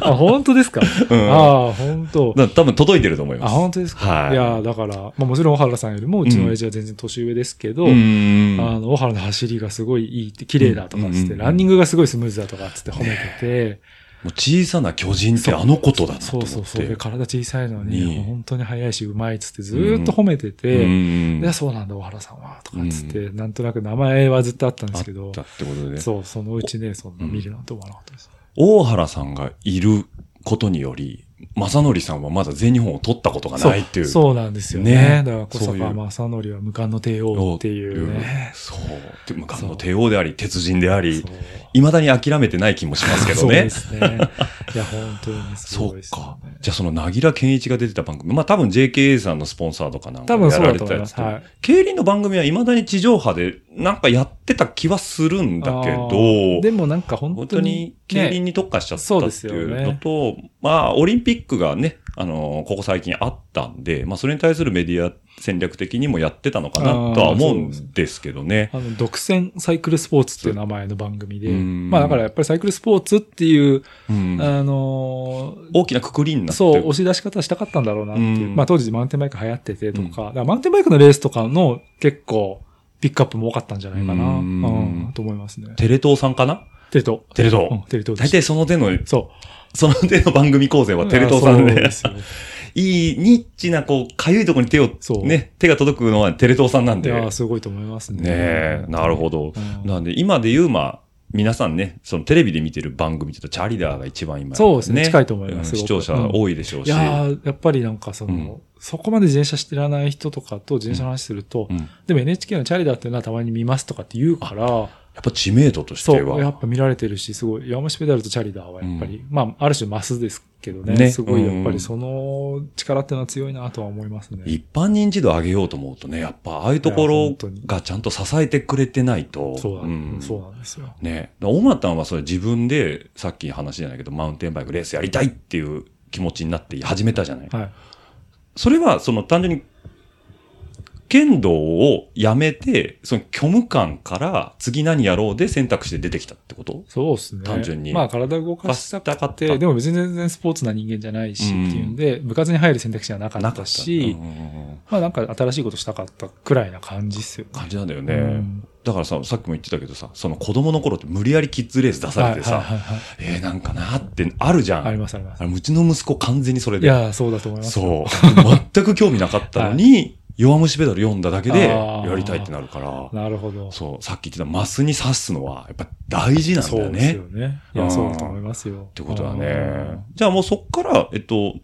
あ、本当ですか？うんああ、本当。多分届いてると思いまあ、す。本当ですか？はいいや、だから、まあもちろん小原さんよりも、うちの親父は全然年上ですけど、うーん。あの、小原の走りがすごいいいって、綺麗だとかっつって、うんランニングがすごいスムーズだとかっつって褒めてて、もう小さな巨人ってあのことだなと思って。そうそうそう。で、体小さいのにに、本当に速いし、うまいっつってずーっと褒めてうて、ん。で、そうなんだ、小原さんは、とかっつって、なんとなく名前はずっとあったんですけどあっ、てことで。そう、そのうちね、そんな見るなんて思わなかったです。大原さんがいることにより、正則さんはまだ全日本を取ったことがないっていう。そうそうなんですよね。ねだから小そういう坂正則は無冠の帝王っていうね。そう。で無冠の帝王であり、鉄人でありそう、未だに諦めてない気もしますけどそうね。ですね。いや、本当にすそうごいですよかね。。じゃあその、なぎら健一が出てた番組。まあ多分 JKA さんのスポンサーとかなんか多分そうだやられと思います。てたやつとはい。競輪の番組は未だに地上波でなんかやってた気はするんだけあどー、でもなんか本当本当にに、競輪ね、に特化しちゃったそうっていうのと、まあ、オリンピックがね、あの、ここ最近あったんで、まあ、それに対するメディア戦略的にもやってたのかなとは思うんですけどね。あの、独占サイクルスポーツっていう名前の番組で、うん。まあだからやっぱりサイクルスポーツっていう、うん。あのー大きなくくりになってそう、押し出し方したかったんだろうなっていう。うん。まあ当時マウンテンバイク流行っててとか、うん。だからマウンテンバイクのレースとかの結構ピックアップも多かったんじゃないかな、ううんん、と思いますね。テレ東さんかなテレ東。テレ東うん、テレ東大体その手の、そその手の番組構成う。はテレ東さんでで、すよ。いい、ニッチな、こう、かゆいところに手をそ、うね、手が届くのはテレ東さんなんで。いや、すごいと思いますね。ねえ、なるほど。うんなんで、今で言う、まあ、皆さんね、そのテレビで見てる番組ってと、チャリダーが一番今、そうですね近いと思いますうん視聴者多いでしょうし。いやーやっぱりなんかその、うんそこまで自転車知らない人とかと自転車の話すると、うんでも NHK のチャリダーっていうのはたまに見ますとかって言うから、やっぱ知名度としてそう、やは。っぱ見られてるし、すごい、山虫ペダルとチャリダーはやっぱり、まあ、ある種マスですけどね、ねすごいやっぱりその力っていうのは強いなとは思いますね。一般認知度上げようと思うとね、やっぱああいうところがちゃんと支えてくれてないと。そうなん、んそうなんですよ。ね。オマタンはそれ自分で、さっき話じゃないけど、マウンテンバイクレースやりたいっていう気持ちになって始めたじゃない。はい。それは、その単純に、剣道をやめて、その虚無感から次何やろうで選択肢で出てきたってこと？そうですね。単純にまあ、体を動かしたかって、でも別に全然スポーツな人間じゃないし、っていうんで、部活に入る選択肢はなかったし、うんうんうんまあなんか新しいことしたかったくらいな感じっすよね。感じなんだよね。うんだからさ、さっきも言ってたけどさ、その子供の頃って無理やりキッズレース出されてさ、えー、なんかなってあるじゃん。ありますありますうちの息子完全にそれで。いやー、そうだと思います。そう。全く興味なかったのに、弱虫ペダル読んだだけでやりたいってなるから、なるほど。そう、さっき言ってたマスに刺すのはやっぱ大事なんだよそうですね。よね。いうんや、そうだと思いますよ。っってことだね。じゃあもうそっから、えっと、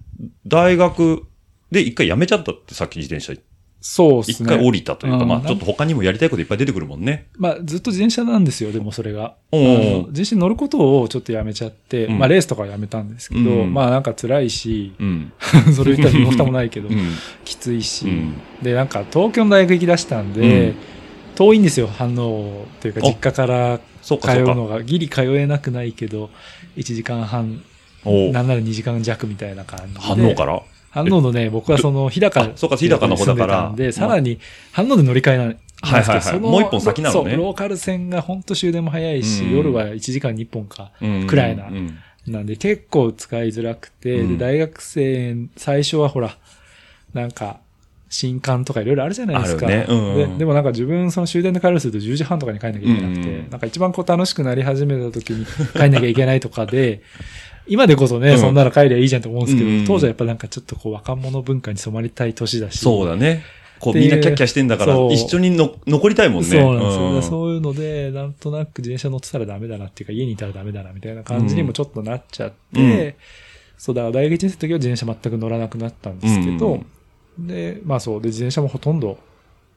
大学で一回辞めちゃったってさっき自転車、そうですね。一回降りたというか、うんまあちょっと他にもやりたいこといっぱい出てくるもんね。まあ、ずっと自転車なんですよ、でもそれが。自転車に乗ることをちょっとやめちゃって、うんまあ、レースとかはやめたんですけど、うんまあ、なんか辛いし、うん。それ言ったら身も蓋もないけど、うん。きついし、うんで、なんか東京の大学行き出したんで、うん遠いんですよ、反応というか、あ実家から。通うのが、ギリ通えなくないけど、1時間半、なんなら2時間弱みたいな感じで。反応から？反応のね、僕はその、日高あそうか日高の方だから。でさらに、反応で乗り換えなんですけど、はいはいはいもう一本先なのね。そう、ローカル線が本当終電も早いし、うん。夜は1時間に1本か、うんくらいなうん。なんで結構使いづらくて、うん。で、大学生、最初はほら、なんか、新刊とかいろいろあるじゃないですか。うんででもなんか自分その終電で帰るとすると10時半とかに帰んなきゃいけなくて、うん。なんか一番こう楽しくなり始めた時に帰んなきゃいけないとかで、今でこそね、うん。そんなの帰りゃいいじゃんと思うんですけど、うん当時はやっぱなんかちょっとこう若者文化に染まりたい年だし。そうだね。こうみんなキャッキャしてんだから、一緒にの残りたいもんね。そうなんですよ、うん。そういうので、なんとなく自転車乗ってたらダメだなっていうか、家にいたらダメだなみたいな感じにもちょっとなっちゃって、うん。そうだから大学1年生の時は自転車全く乗らなくなったんですけど、で、まあそう、で、自転車もほとんど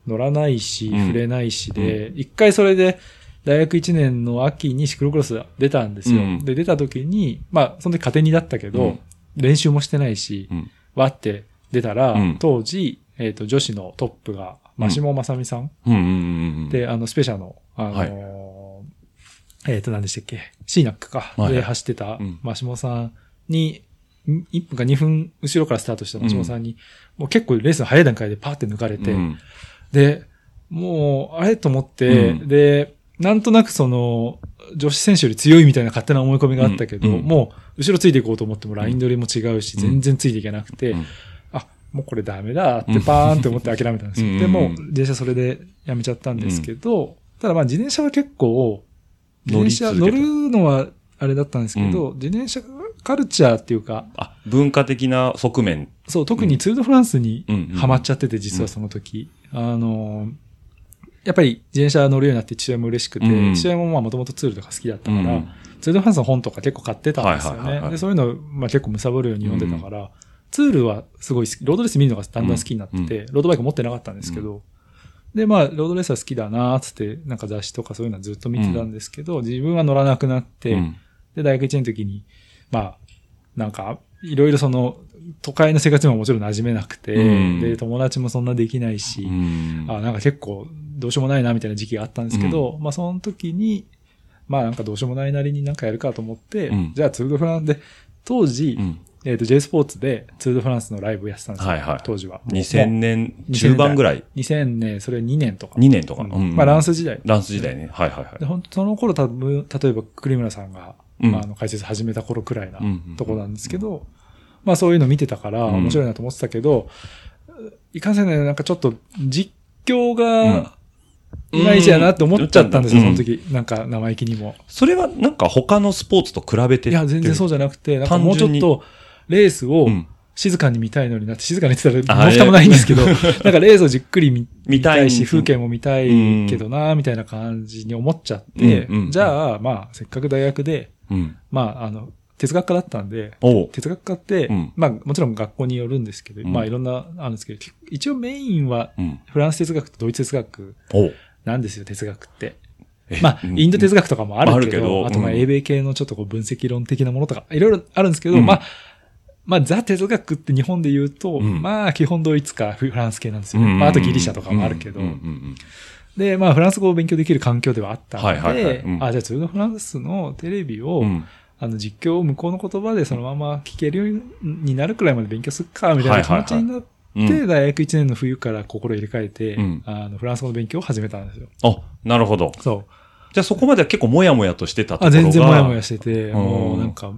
乗らないし、うん。触れないしで、一、回それで、大学1年の秋にシクロクロス出たんですよ。うん。で、出た時に、まあ、その時家庭にだったけど、うん。練習もしてないし、うん。わって出たら、うん。当時、えっ、と、女子のトップが、マシモマサミさん、うんうんうんうん。で、あの、スペシャルの、あのーはい。えっ、と、何でしたっけ？シーナックか。はい。で走ってたうん、マシモさんに、ん1分か2分後ろからスタートしたマシモさんに、もう結構レースの早い段階でパーって抜かれて、うん。で、もう、あれと思って、うん。で、なんとなくその、女子選手より強いみたいな勝手な思い込みがあったけど、うんうん。もう、後ろついていこうと思ってもライン取りも違うし、うん。全然ついていけなくて、うん。あ、もうこれダメだってパーンって思って諦めたんですよ。うん。でも、自転車それでやめちゃったんですけど、ただまあ自転車は結構、自転車乗るのはあれだったんですけど、自転車カルチャーっていうか、あ、文化的な側面。そう、特にツール・ド・フランスにハマっちゃってて、実はその時。あの、やっぱり自転車乗るようになって父親も嬉しくて、うん。父親もまあもともとツールとか好きだったから、うん。ツール・ド・フランスの本とか結構買ってたんですよはいはいはいはい。ね。で、そういうの、まあ結構貪るように読んでたから、ツールはすごい好き、ロードレース見るのがだんだん好きになってて、ロードバイク持ってなかったんですけど、で、まあ、ロードレースは好きだなーっつって、なんか雑誌とかそういうのはずっと見てたんですけど、自分は乗らなくなって、うん。で、大学1年の時に、まあ、なんか、いろいろその、都会の生活にももちろん馴染めなくて、うん。で、友達もそんなできないし、うん。あなんか結構どうしようもないなみたいな時期があったんですけど、まあその時に、まあなんかどうしようもないなりになんかやるかと思って、うんじゃあツール・ド・フランスで、当時、うんえっ、と J スポーツでツール・ド・フランスのライブやってたんですよ。はいはい当時は。2000年中盤ぐらい。2000年、それ2年とか。2年とか。うんうんまあランス時代。ランス時代ね。はいはいはいで、。本当その頃多分、例えば栗村さんが、うんまあ、あの解説始めた頃くらいなうんとこなんですけど、まあそういうの見てたからうん面白いなと思ってたけど、いかんせんね、なんかちょっと実況が、いまいちやなって思っちゃったんですよ、うんその時。なんか生意気にも。それはなんか他のスポーツと比べていや、全然そううじゃなくて、なんかもうちょっとレースをうん静かに見たいのになって、静かに言ってたら、あもう蓋もないんですけど、なんかレースをじっくり見 見たいし、風景も見たいけどな、みたいな感じに思っちゃってじゃあ、まあ、せっかく大学で、うん。まあ、あの、哲学科だったんで、哲学科って、うん。まあ、もちろん学校によるんですけど、うん。まあ、いろんな、あるんですけど、一応メインは、うん。フランス哲学とドイツ哲学なんですよ、哲学って。えまあ、うん。インド哲学とかもあるけど、あるけどあと、まあ、うん英米系のちょっとこう分析論的なものとか、いろいろあるんですけど、うん。まあ、まあ、ザ哲学って日本で言うと、うん。まあ、基本ドイツかフランス系なんですよね。うん。まあ、あとギリシャとかもあるけど、で、まあ、フランス語を勉強できる環境ではあったので、あ、じゃあ、ツール・ド・フランスのテレビを、うんあの、実況を向こうの言葉でそのまま聞けるようになるくらいまで勉強すっか、みたいな気持ちになって、うん大学1年の冬から心入れ替えて、うんあの、フランス語の勉強を始めたんですよ。あ、なるほど。そう。じゃあそこまでは結構もやもやとしてたところあ、が。全然もやもやしてて、んもうなんか、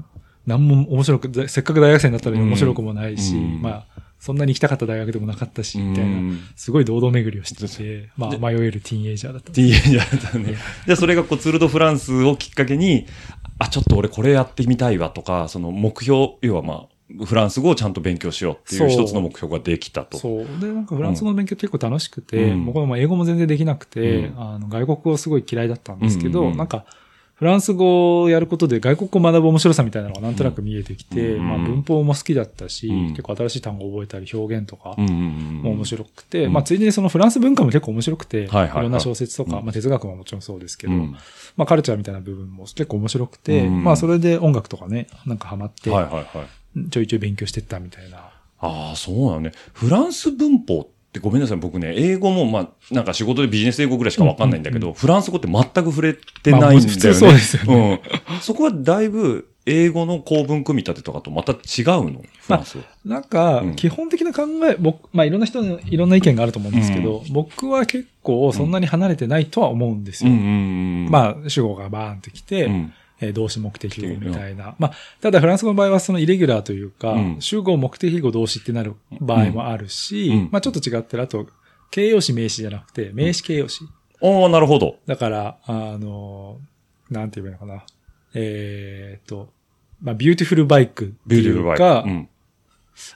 なんも面白く、せっかく大学生になったのに面白くもないし、うんまあ、そんなに行きたかった大学でもなかったし、みたいな、うんすごい堂々巡りをしてて、まあ、迷えるティーンエイジャーだったんです。T エージャーだったね。じゃあそれがこうツールドフランスをきっかけに、あ、ちょっと俺これやってみたいわとか、その目標、要はまあ、フランス語をちゃんと勉強しようっていう一つの目標ができたと。そう。で、なんかフランス語の勉強結構楽しくて、うん。僕はもう英語も全然できなくて、うん。あの外国語すごい嫌いだったんですけど、うんうんうん。なんか、フランス語をやることで外国語を学ぶ面白さみたいなのがなんとなく見えてきて、うんまあ文法も好きだったし、うん結構新しい単語を覚えたり表現とかも面白くて、うん。まあついでにそのフランス文化も結構面白くて、はいろんな小説とか、うん。まあ哲学ももちろんそうですけど、うんまあカルチャーみたいな部分も結構面白くて、うんまあそれで音楽とかね、なんかハマって、はいはいはい。ちょいちょい勉強してったみたいな。ああ、そうなのね。フランス文法ってごめんなさい。僕ね、英語もまあ、なんか仕事でビジネス英語ぐらいしかわかんないんだけど、フランス語って全く触れてないんだよね。まあ普通そうですよね。うん。そこはだいぶ、英語の構文組み立てとかとまた違うの？フランスは。なんかうん、基本的な考え、僕、まあいろんな人のいろんな意見があると思うんですけど、僕は結構そんなに離れてないとは思うんですよ。うんうんうん。まあ、主語がバーンってきて、うんえー動詞目的語みたいな。まあ、ただフランス語の場合はそのイレギュラーというか、うん主語目的語動詞ってなる場合もあるし、うんまあちょっと違ってる。あと、形容詞名詞じゃなくて、名詞形容詞。ああ、なるほど。だから、あの、なんて言えばいいのかな。えーっと、まあ、 beautiful bike って beautiful bike。いうか、うん。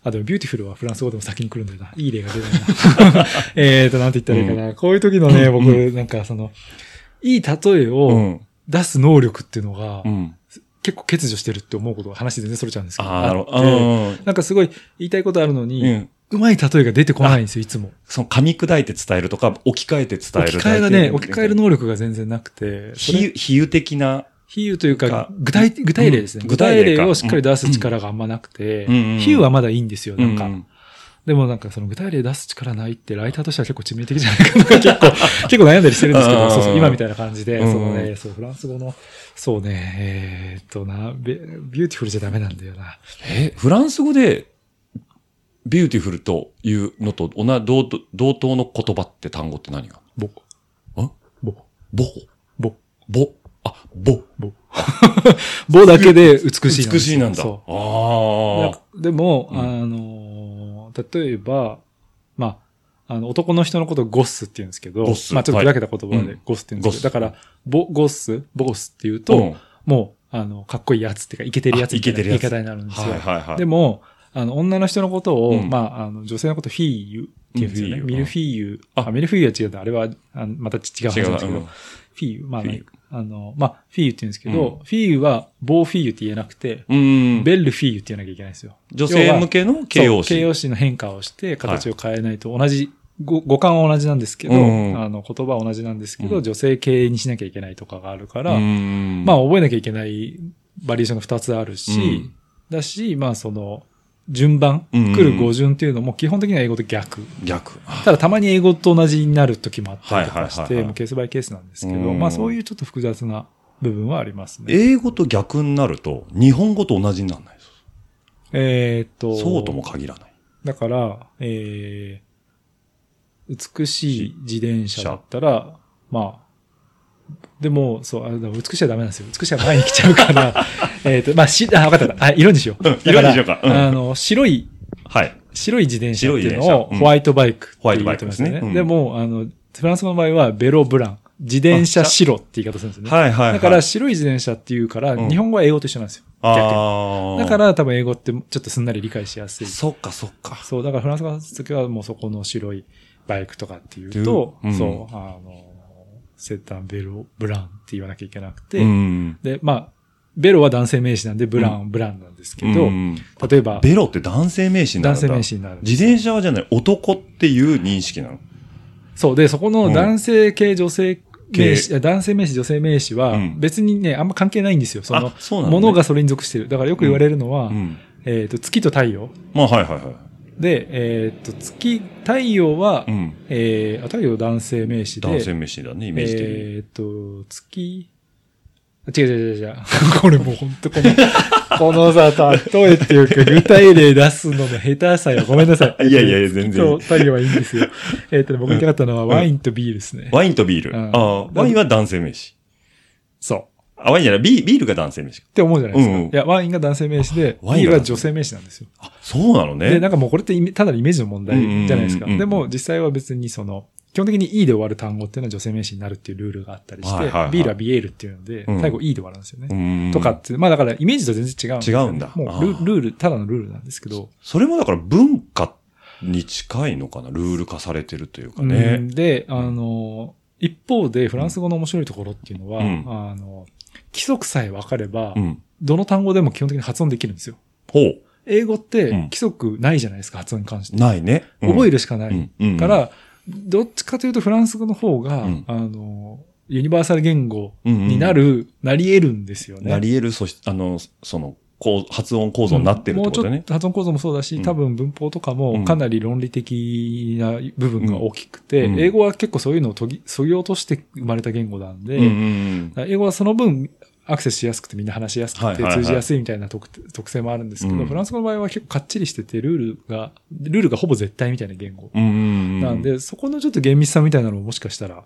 あ、でも beautiful はフランス語でも先に来るんだよな。いい例が出ないな。えーと、なんて言ったらいいかな。こういう時のね、僕、なんかその、いい例えうをん。出す能力っていうのが、うん。結構欠如してるって思うことが話全然それちゃうんですけど。ああ、なるほど。あってうんなんかすごい言いたいことあるのに、うん。うまい例えが出てこないんですよ、いつも。その噛み砕いて伝えるとか、置き換えて伝える。置き換えがね、置き換える能力が全然なくて、それ比喩比喩的な。比喩というかか、具体、具体例ですね。うん具体例をしっかり出す力があんまなくて、比喩はまだいいんですよ、なんか。うんでもなんかその具体例出す力ないって、ライターとしては結構致命的じゃないかな。結構、結構悩んだりしてるんですけど、うん。そうそう、今みたいな感じで、うん。そのね、そう、フランス語の、そうね、えーっとな、ビ beautiful じゃダメなんだよな。え、フランス語で、 beautiful というのと同同同等の言葉って単語って何が？ボ、んボ、ボボ、ボあ、ボ。ボ。ボだけで美しい美しいなんだ。そう。あなんかでも、うんあのー、例えば、まあ、あの、男の人のことをゴッスって言うんですけど、ゴッスまあちょっと砕けた言葉はいでゴッスって言うんですけど、ゴッスだから、ボ、ゴッス、ボゴスって言うあ。と、うんもう、あの、かっこいいやつっていうか、イケてるやつみたいなあイケてるやつ言い方になるんですよ。はいはいはい。でも、あの、女の人のことを、うんまあ、あの、女性のことフィーユって言うんですよね。ミルフィーユ。ああ、ミルフィーユは違うな。あれは、あのまた違う話なんですけど、フィーユ。まあ、あの、まあ、フィーユって言うんですけど、フィーユは、ボーフィーユって言えなくて、うん。ベルフィーユって言わなきゃいけないんですよ。女性向けの形容詞。そう。形容詞の変化をして、形を変えないと同じ、語語感は同じなんですけど、うん。あの、言葉は同じなんですけど、うん。女性形にしなきゃいけないとかがあるから、うん。まあ、覚えなきゃいけないバリエーションが2つあるし、うん。だし、まあ、その、順番、うん来る語順っていうのも基本的には英語と逆。逆。ただたまに英語と同じになる時もあったりとかして、はいはいはいはいもうケースバイケースなんですけど、うんまあそういうちょっと複雑な部分はありますね。英語と逆になると、日本語と同じにならないです。えーっと、そうとも限らない。だから、えー、美しい自転車だったら、まあ、でも、そう、あでも美しいはダメなんですよ。美しいは前に来ちゃうから、えーっと、まあ、し、あ、わかったわかった。あ、色にしよう。うん色にしようかうんあの、白い、はい。白い自転車っていうのをホワイトバイクってホワイト言ってますよね。バイクですねうんでも、あの、フランス語の場合はベロブラン。自転車白って言い方するんですよね。はいはいはい。だから、白い自転車っていうから、うん日本語は英語と一緒なんですよ。逆に。ああ。だか、ら多分英語ってちょっとすんなり理解しやすい。そっかそっか。そう、だからフランス語の時はもうそこの白いバイクとかっていうと、うんそう、あの、セッタンベロ、ブランって言わなきゃいけなくて、うん。で、まあ、ベロは男性名詞なんで、ブラン、ブランなんですけど、うん例えば、ベロって男性名詞になる男性名詞になる自転車はじゃない、男っていう認識なの？そう、で、そこの男性系、女性名詞、系男性名詞、女性名詞はうん、別にね、あんま関係ないんですよ。そのものがそれに属してる。だからよく言われるのは、うん。えっ、と、月と太陽。まあはいはいはい。で、えっ、と、月、太陽は、うん。えー、あ太陽男性名詞で、男性名詞だね、イメージ的に。えーっと、月、あ違う違う違う違う。これもう本当この、このさ、例えっていうか、具体例出すのの下手さよ。ごめんなさい。いやいやいや全然そう、太陽はいいんですよ。えーっとね、僕言いたかったのはワインとビールですね。ワインとビール。うんああ、ワインは男性名詞。そう。あ、ワインじゃない、ビービールが男性名詞。って思うじゃないですか。うんうんいや、ワインが男性名詞で、ワインがビールは女性名詞なんですよ。あ、そうなのね。で、なんかもうこれってただのイメージの問題じゃないですか。でも実際は別にその、基本的に E で終わる単語っていうのは女性名詞になるっていうルールがあったりして、ビールはビエールっていうので、うん最後 E で終わるんですよね。うんとかって、まあだからイメージと全然違うんですよ違うんだもうルルール、ただのルールなんですけど。それもだから文化に近いのかな？ルール化されてるというかうね。んで、あの、一方でフランス語の面白いところっていうのは、うんあの、規則さえ分かれば、うん。どの単語でも基本的に発音できるんですよ。ほう。英語ってうん規則ないじゃないですか、発音に関して。ないね。覚えるるしかない。から、どっちかというとフランス語の方が、うんあの、ユニバーサル言語になる、なり得るんですよね。なり得る、そし、あの、その、こう、発音構造になってるってことだねもうちょっ。と発音構造もそうだし、うん多分文法とかうんもかなり論理的な部分が大きくて、うん英語は結構そういうのを研ぎ、削ぎ落として生まれた言語なんで、英語はその分アクセスしやすくてみんな話しやすくて通じやすいみたいな特,、特性もあるんですけど、うんフランス語の場合は結構かっちりしてて、ルールが、ルールがほぼ絶対みたいな言語。うん。うんうんうん。なんで、そこのちょっと厳密さみたいなのももしかしたら、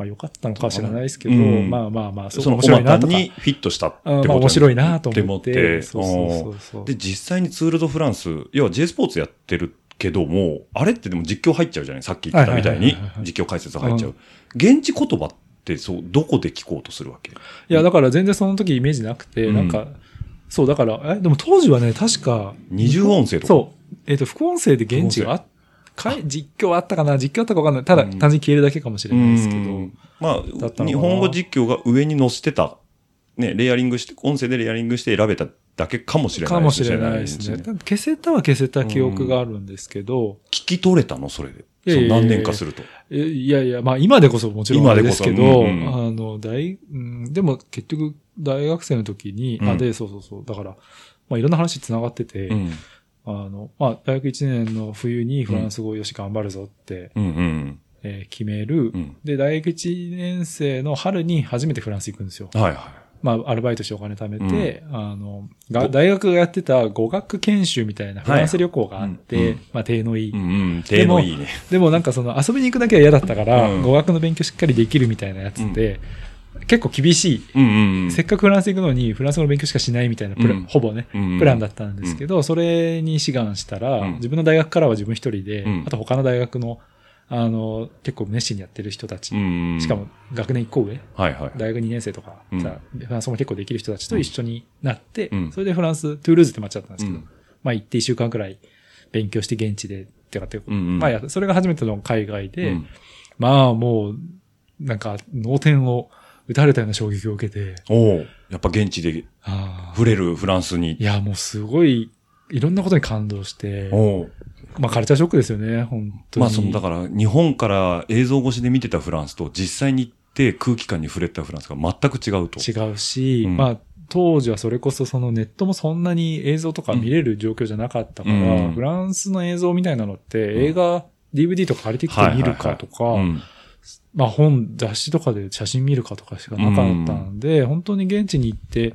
まあ良かったのかもしれないですけど、うんまあまあまあ、その面白いなとか。にフィットしたってことあまあ面白いなと思って。ってそうそうそうそう。で、実際にツールドフランス、要は J スポーツやってるけども、あれってでも実況入っちゃうじゃないさっき言ったみたいに実況解説入っちゃう。現地言葉ってそう、どこで聞こうとするわけ？いや、だから全然その時イメージなくて、うんなんか、そう、だから、え、でも当時はね、確か、二重音声とか。そう、えっ、と、副音声で現地があかい実況あったかな実況あったかわかんない。ただ、うん単純に消えるだけかもしれないですけど、うんまあ、日本語実況が上に載せてた、ね、レイヤリングして、音声でレイヤリングして選べただけかもしれないかもしれないですね。消せたは消せた記憶があるんですけど、き取れたのそれで。そう何年かすると。えいやいや、まあ今でこそもちろん今ですけど、うんうんあの、大、うん、でも結局大学生の時に、うんあ、で、そうそうそう、だから、まあいろんな話繋がってて、うん。あの、まあ大学1年の冬にフランス語よし頑張るぞって、うんうん。えー決める、うんで、大学1年生の春に初めてフランス行くんですよ。はいはまあ、アルバイトしてお金貯めて、あの、が大学がやってた語学研修みたいなフランス旅行があって、はいうんまあ、手のいい。い。うんうん。手のいいね。でもなんかその遊びに行くだけは嫌だったから、うん語学の勉強しっかりできるみたいなやつで、結構厳しい。うんうんうん。せっかくフランス行くのにフランス語の勉強しかしないみたいなプラン、うん。ほぼね、うんうん。プランだったんですけど、それに志願したら、うん。自分の大学からは自分一人で、うん。あと他の大学の、あの、結構熱心にやってる人たち、うんうん。しかも学年一個上、はいはい。大学2年生とか、うん。さフランス語も結構できる人たちと一緒になって、うん。それでフランス、トゥールーズって街だったんですけど、うん。まあ行って一週間くらい勉強して現地でってかって、うんうん。まあや、それが初めての海外で、うん。まあもう、なんか、脳天を撃たれたような衝撃を受けて、おおやっぱ現地で触れるフランスに。い。や、もうすごい、いろんなことに感動して、おおまあカルチャーショックですよね、本当に。まあその、だから日本から映像越しで見てたフランスと実際に行って空気感に触れたフランスが全く違うと。違うし、うん。まあ、当時はそれこそそのネットもそんなに映像とか見れる状況じゃなかったから、うん。フランスの映像みたいなのって映画、DVD とか借りてきて見るかとか、うん。まあ本、雑誌とかで写真見るかとかしかなかったんで、本当に現地に行って、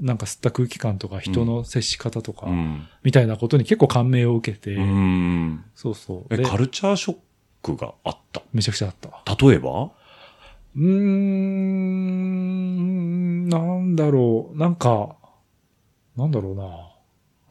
なんか吸った空気感とか人の接し方とか、うん。みたいなことに結構感銘を受けて、うん。そうそう。え、でカルチャーショックがあった？めちゃくちゃあった。例えば？うーん、なんだろう。なんか、なんだろうな。ま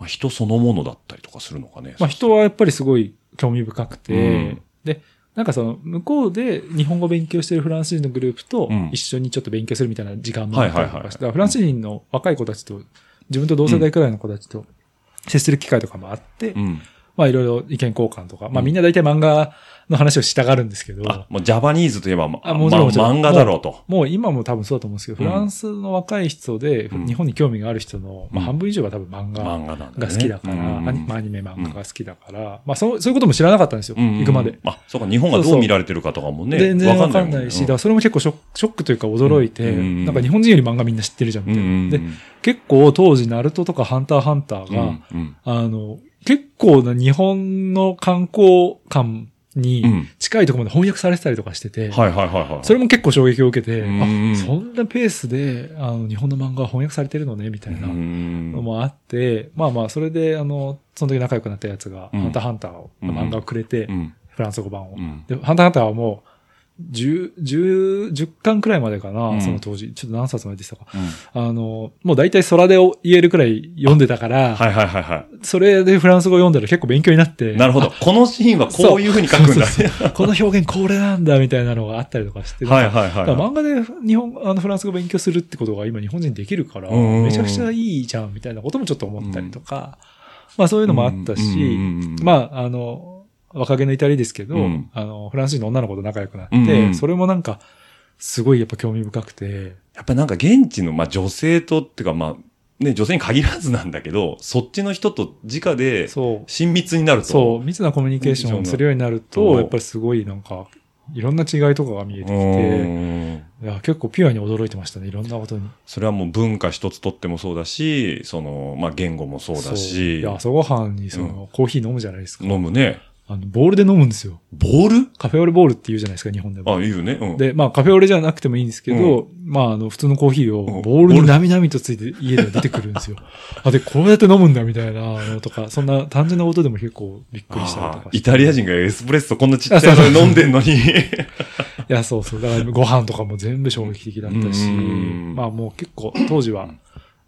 あ人そのものだったりとかするのかね。まあ人はやっぱりすごい興味深くて、うんで、なんかその、向こうで日本語勉強してるフランス人のグループとうん一緒にちょっと勉強するみたいな時間もあったりとかして、フランス人の若い子たちと、自分と同世代くらいの子たちと接する機会とかもあって、うん。まあいろいろ意見交換とか、まあみんな大体漫画の話をしたがるんですけど、あ、もうジャパニーズといえば、まあもちろん漫画だろうと。もう今も多分そうだと思うんですけど、うん。フランスの若い人で、うん。日本に興味がある人の、まあうん。半分以上が多分漫画。が好きだから、うんアニメ漫画が好きだから、まあそうそういうことも知らなかったんですよ、うん行くまで。。あ、そうか、日本がどう見られてるかとかもね。全然わかんもないし、だからそれも結構ショックというか驚いて、うんなんか日本人より漫画みんな知ってるじゃんみたいな。で、結構当時、ナルトとかハンターハンターうんが、うん。あの、結構な日本の観光館にうん。近いところまで翻訳されてたりとかしてて。それも結構衝撃を受けて、うん。あ、そんなペースで、あの、日本の漫画が翻訳されてるのね、みたいなうん。のもあって、まあまあ、それで、あの、その時仲良くなったやつが、うん。ハンターハンターを、漫画をくれて、うん。フランス語版を。うん。で、ハンターハンターはもう、10、10、10巻くらいまでかな、うんその当時。ちょっと何冊まででしたか。うんあの、もう大体空で言えるくらい読んでたから、はいはいはいはそれでフランス語読んだら結構勉強になって。い。なるほど。このシーンはこういう風に書くんだ。そうそうそうこの表現これなんだ、みたいなのがあったりとかして。はいはいはい。漫画で日本、あのフランス語勉強するってことが今日本人できるから、うんうんうんめちゃくちゃいいじゃんみたいなこともちょっと思ったりとか、まあそういうのもあったし、うんうんうんうんまああの、若気の至りですけど、うん。あの、フランス人の女の子と仲良くなって、うんうん。それもなんか、すごいやっぱ興味深くて、やっぱりなんか現地の、まあ女性とっていうかまあ、ね、女性に限らずなんだけど、そっちの人と直でそう、親密になると。そう、密なコミュニケーションをするようになると、そう。やっぱりすごいなんか、いろんな違いとかが見えてきうて、ん。いや結構ピュアに驚いてましたね、いろんなことに。それはもう文化一つとってもそうだし、その、まあ言語もそうだそう。しい、や、朝ごはんにその、コーヒー飲むじゃないですか。飲むね。あの、ボールで飲むんですよ。ボール？カフェオレボールって言うじゃないですか、日本でも。あ、いいよね。うん。で、まあ、カフェオレじゃなくてもいいんですけど、まあ、あの、普通のコーヒーうんをボールになみなみとついて家では出てくるんですよ。あ、で、こうやって飲むんだみたいなのとか、そんな単純なことでも結構びっくりしたりとあかイタリア人がエスプレッソこんなちっちゃいのに飲んでんのに。いや、そうそう。だからご飯とかも全部衝撃的だったしうん、まあもう結構、当時は、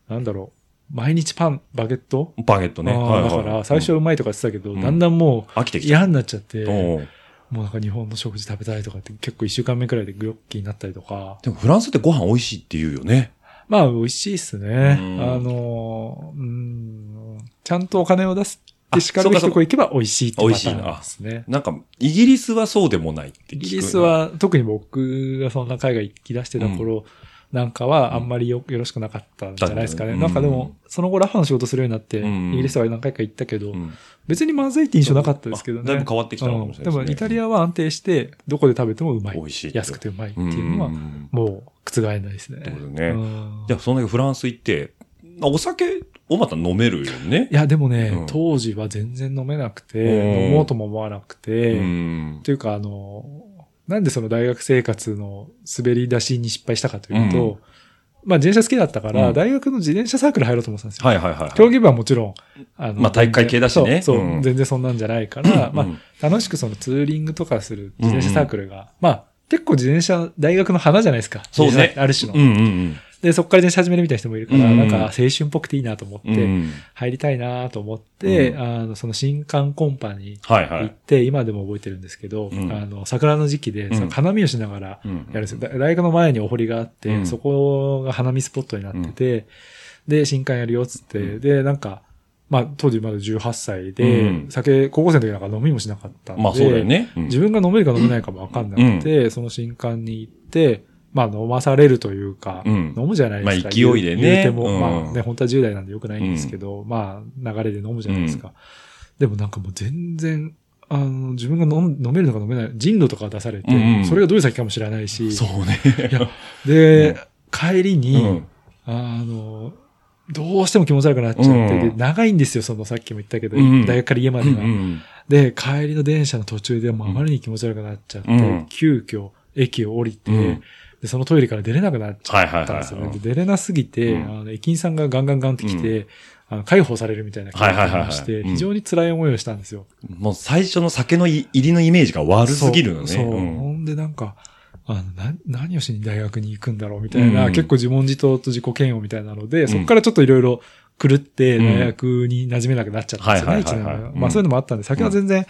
なんだろう、毎日パン、バゲット？バゲットね。はいはいだから、最初はうまいとか言ってたけど、うんだんだんもう飽きてきた。嫌になっちゃって、もうなんか日本の食事食べたいとかって結構一週間目くらいでグロッキーになったりとか。でもフランスってご飯美味しいって言うよね。まあ美味しいっすね。うんあの、うん、ちゃんとお金を出すってあしかるべきとこ行けば美味しいって美味しいなパターンですね。なんか、イギリスはそうでもないって聞く。イギリス、は、特に僕がそんな海外行き出してた頃なんかはあんまりよよろしくなかったんじゃないですかね。うん。なんかでも、その後ラファの仕事するようになって、うん。イギリスは何回か行ったけど、うん。別にまずいって印象なかったですけどね。あだいぶ変わってきたのかもしれないですね。もイタリアは安定して、どこで食べてもうまい。美味しい安くてうまいっていうのは、うん。もう覆らないですね。そうね。うん。じゃあ、そんだけフランス行って、お酒をまた飲めるよね？い。や、でもね、うん。当時は全然飲めなくて、うん飲もうとも思わなくて、うん。というか、あの、なんでその大学生活の滑り出しに失敗したかというと、うんまあ自転車好きだったから、うん大学の自転車サークル入ろうと思ってたんですよ。はいはいはいはい。競技部はもちろん、あの、まあ体育会系だしねそう、全然そんなんじゃないから、まうんあ楽しくそのツーリングとかする自転車サークルが、まあ結構自転車、大学の花じゃないですか。そうねある種の。うんうんで、そこから自転車始めるみたいな人もいるから、うん。なんか青春っぽくていいなと思って、うん。うん入りたいなと思って、うん。あの、その新刊コンパに。行って、今でも覚えてるんですけど、うん。あの、桜の時期で、うん。その花見をしながらうん。やるんですよ。だ大学の前にお堀があって、うん。そこが花見スポットになってて、で、新刊やるよっつって、うん。で、なんか、まあ、当時まだ18歳で、うん。酒、高校生の時なんか飲みもしなかったんで、まあそうだよね。うん。自分が飲めるか飲めないかもわかんなくて、その新刊に行って、まあ飲まされるというか、うん。飲むじゃないですか。まあ勢いでね。言うても、うん。まあね、本当は10代なんでよくないんですけど、まあ流れで飲むじゃないですか。でもなんかもう全然、あの、自分が飲めるのか飲めない、人度とか出されて、うんうん。それがどういう先かも知らないし、そうね。いやで、うん。帰りに、うん。あの、どうしても気持ち悪くなっちゃって、長いんですよ、そのさっきも言ったけど、うん。大学から家までが。うん。で、帰りの電車の途中でもうあまりに気持ち悪くなっちゃって、うん。急遽駅を降りて、うんで、そのトイレから出れなくなっちゃったんですよね。出れなすぎて、うん。あの駅員さんがガンガンガンって来て、あの解放されるみたいな気はいはいはいはい。がして、うん。非常に辛い思いをしたんですよ。もう最初の酒の入りのイメージが悪すぎるのね。そう。ほんでなんか、あの、な、何をしに大学に行くんだろうみたいな、うん。結構自問自答と自己嫌悪みたいなので、そこからちょっといろいろ狂ってうん大学に馴染めなくなっちゃったんですよね、はい一年まあそういうのもあったんで、酒は全然、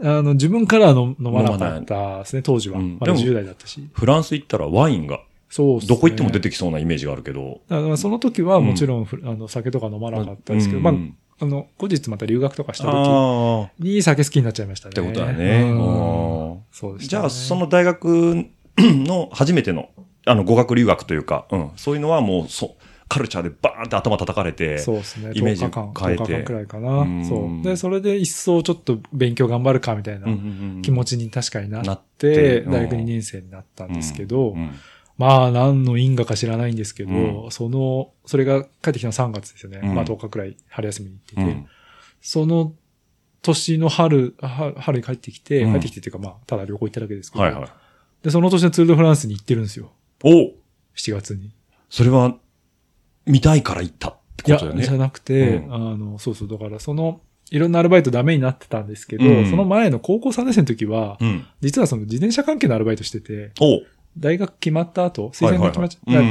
あの、自分からは飲飲まなかったですね、当時は。まだうんでも10代だったし。フランス行ったらワインがそうっすねどこ行っても出てきそうなイメージがあるけど。だからその時はもちろんふ、あの、酒とか飲まなかったですけど、まあ、あの、後日また留学とかした時ああ。に酒好きになっちゃいましたね。ってことだね。うんうんそうです、ね。じゃあ、その大学の初めての、あの、語学留学というか、うん、そういうのはもう、そう、カルチャーでバーンって頭叩かれて、そうですね。イメージ10日間、変えて10日間くらいかうな。んそう。で、それで一層ちょっと勉強頑張るかみたいな気持ちに確かにななっって大学2年生になったんですけどう、んまあ何の因果か知らないんですけうど、その、それが帰ってきたの3月ですよね。うんまあ10日くらい春休みに行っててうん、その年の春、は春に帰ってきて、うん帰ってきてっていうかまあ、ただ旅行行っただけですけど、はいはい。で、その年のツール・ド・フランスに行ってるんですよ。お7月に。それは、見たいから行ったってことだよね。じゃなくて、うん。あの、そうそう、だからその、いろんなアルバイトダメになってたんですけど、うん。その前の高校3年生の時は、うん。実はその自転車関係のアルバイトしてて、お大学決まった後、推薦が決まっちゃった。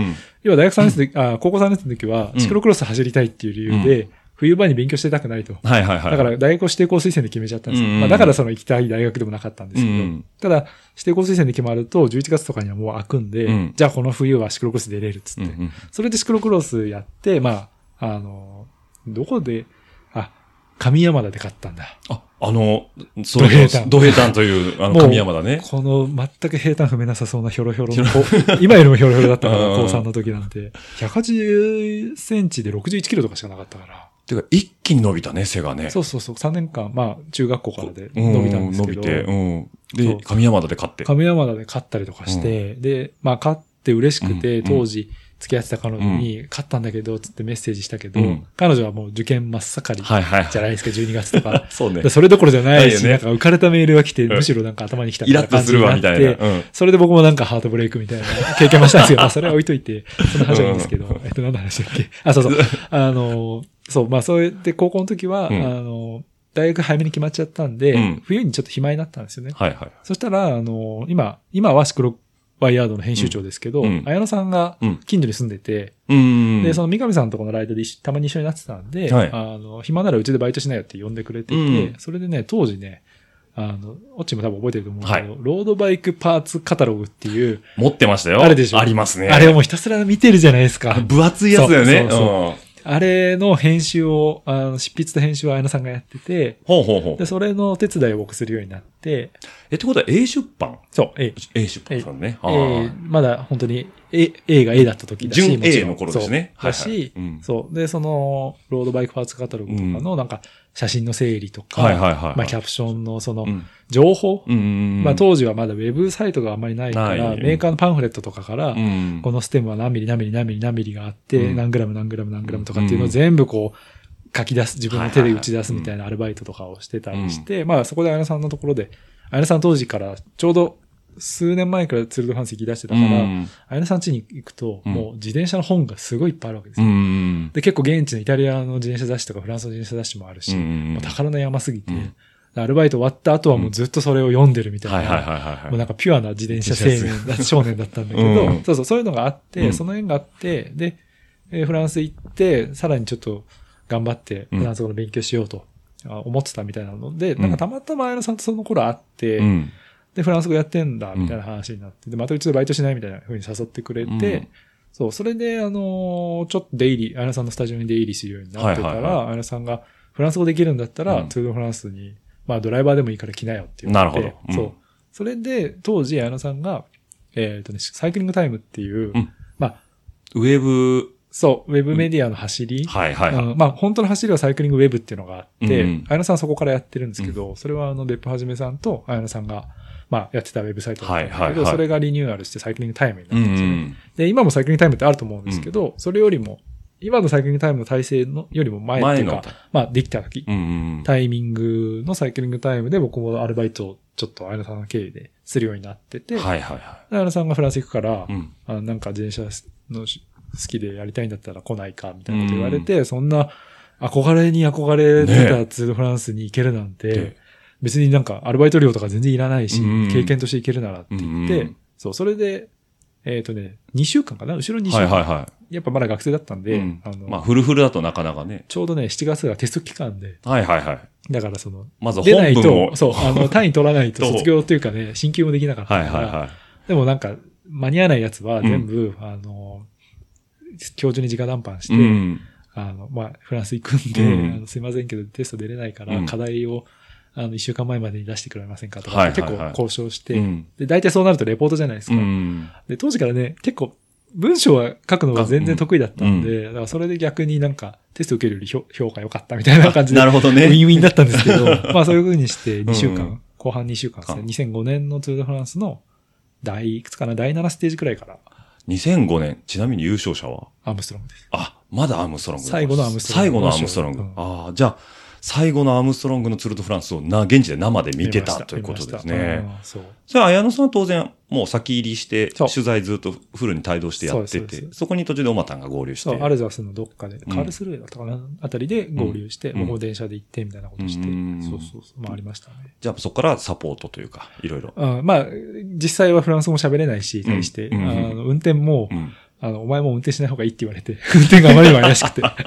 要は大学3年生で、あ高校3年生の時はう、ん。シクロクロス走りたいっていう理由で、冬場に勉強してたくないと。はいはいはい。だから大学を指定校推薦で決めちゃったんですよ。うんうんまあだからその行きたい大学でもなかったんですけど、うんただ指定校推薦で決まると11月とかにはもう開くんで、うんじゃあこの冬はシクロクロス出れるっつって、うんうんそれでシクロクロスやって、まあ、あの、どこで、あ、上山田で買ったんだ。あ、あの、そう土平坦土平坦という、あの、神山だね。この全く平坦踏めなさそうなヒョロヒョロの今よりもヒョロヒョロだったから、うん高3の時なんて。180センチで61キロとかしかなかったから。てか、一気に伸びたね、背がね。そうそうそう、3年間、まあ、中学校からでうん伸びたんですけど。伸びて、うん。で、神山田で勝って。亀山田で勝ったりとかして、で、まあ、勝って嬉しくて、うん当時、付き合ってた彼女に、勝ったんだけど、つってメッセージしたけど、うん彼女はもう受験真っ盛り。じゃないですか、12月とか。そうねで。それどころじゃないし、なんか浮かれたメールが来て、うんむしろなんか頭に来たイラッとするわ、みたいな。それで僕もなんかハートブレイクみたいな 経験もしたんですけど、まあそれは置いといて、その話はいいんですけど、えっと、何の話だっけ？あ、そうそう。あの、そう、まあそうやって高校の時は、うんあの、大学早めに決まっちゃったんで、うん冬にちょっと暇になったんですよね。はいはい。そしたら、あの、今、今はシクロワイヤードの編集長ですけど、うん綾野さんがうん近所に住んでて、うん。で、その三上さんのところのライドでたまに一緒になってたんで、はいあの、暇ならうちでバイトしないよって呼んでくれてて、うんそれでね、当時ね、あの、オッチも多分覚えてると思うんだけど、はロードバイクパーツカタログっていう、持ってましたよ。あれでしょ？ありますね。あれをもうひたすら見てるじゃないですか。分厚いやつだよね。そうそううんあれの編集を、あの、執筆と編集を綾野さんがやってて、ほうほうほうで、。それのお手伝いを僕するようになって、え、ってことは A 出版？そう、え ?A 出版さんね。えまだ本当に A, A が A だった時だし、純 A ん。の頃ですね。そう。だし、はいはい。うん。そう。で、その、ロードバイクパーツカタログとかのなんか写真の整理とか、はいはいはいはい。まあキャプションのそのうん。情報。まあ当時はまだウェブサイトがあんまりないから、メーカーのパンフレットとかから、うんこのステムは何ミリ何ミリ何ミリ何ミリがあって、うん。何グラム何グラム何グラムとかっていうのを全部こう書き出す、自分の手で打ち出すみたいなアルバイトとかをしてたりして、まあそこで綾野さんのところで、綾野さん当時からちょうど数年前からツールドファンス行き出してたから、うん綾野さん家に行くと、うんもう自転車の本がすごいいっぱいあるわけですうよ。ん。で、結構現地のイタリアの自転車雑誌とかフランスの自転車雑誌もあるし、うんもう宝の山すぎて、うんアルバイト終わった後はもうずっとそれを読んでるみたいな。はいはいはいはい。もうなんかピュアな自転車青年だ、少年だったんだけど、うんそうそう、そういうのがあって、うんその縁があって、で、えーフランス行って、さらにちょっと頑張ってうんフランス語の勉強しようとあ思ってたみたいなので、んなんかたまたま綾野さんとその頃会って、うん。で、フランス語やってんだ、みたいな話になって、で、またうちでバイトしないみたいな風に誘ってくれて、うんそう、それで、あのーちょっと出入り、綾野さんのスタジオに出入りするようになってたら、綾野さんがフランス語できるんだったら、うんトゥードフランスに、まあドライバーでもいいから来なよって言って。なるほどうんそう。それで、当時、綾野さんが、えっ、とね、サイクリングタイムっていう、うんまあ、ウェブ、そう、ウェブメディアの走り、はいはいはい。うん。まあ、本当の走りはサイクリングウェブっていうのがあって、うんうん。綾野さんはそこからやってるんですけど、それはあの、別府はじめさんと綾野さんが、まあ、やってたウェブサイトだったんだけど、はいはいはい。それがリニューアルしてサイクリングタイムになうんったんですよね。で、今もサイクリングタイムってあると思うんですけど、それよりも、今のサイクリングタイムの体制のよりも前っていうか、まあ、できた時、うんうんタイミングのサイクリングタイムで僕もアルバイトをちょっと綾野さんの経緯でするようになってて、はいはいは綾野さんがフランス行くから、い。うん。あなんか自転車のし好きでやりたいんだったら来ないか、みたいなこと言われて、そんな憧れに憧れてたツールフランスに行けるなんて、で別になんかアルバイト料とか全然いらないし、うん経験として行けるならって言って、うんそう、それで、えっ、とね、2週間かな？後ろ2週はい間。はいはやっぱまだ学生だったんい。で、うんあの、まあ、フルフルだとなかなかね。ちょうどね、7月がテスト期間で、はいはいはい。だからその、まず出ない。と、そう、あの、単位取らないとと卒業っていうかね、進級もできなかったはいから、はいはい。でもなんか、間に合わないやつは全部、あの、教授に直談判して、うん。あの、まあ、フランス行くんで、うんあのすいませんけどテスト出れないから、うん課題を、あの、一週間前までに出してくれませんかとか、結構はい交渉して、うんで、大体そうなるとレポートじゃないですか。うん。で、当時からね、結構、文章は書くのが全然得意だったんで、うだからそれで逆になんか、テスト受けるより評評価良かったみたいな感じで、なるほどね。ウィンウィンだったんですけど、まあそういう風にして2週間、うん後半2週間ですね、あ2005年のツール・ド・フランスの第、いくつかな、第7ステージくらいから、2005年、ちなみに優勝者は？アームストロングです。あ、まだアームストロング。最後のアームストロング最後のアームストロング。うんああ、じゃあ、最後のアームストロングのツールドフランスをな、現地で生で見てたということですね。うんそれは綾野さんは当然、もう先入りして、取材ずっとフルに帯同してやっててそこに途中でオマタンが合流して。アルザスのどっかで、んカールスルーだったかな、あたりで合流して、も電車で行ってみたいなことして、うんそうそうそう、まあありましたね。じゃあそこからサポートというか、いろいろ。うん、まあ、実際はフランス語も喋れないし、対して、うんうんあの運転も、うん。あの、お前も運転しない方がいいって言われて、運転があまりにも怪しくて。なる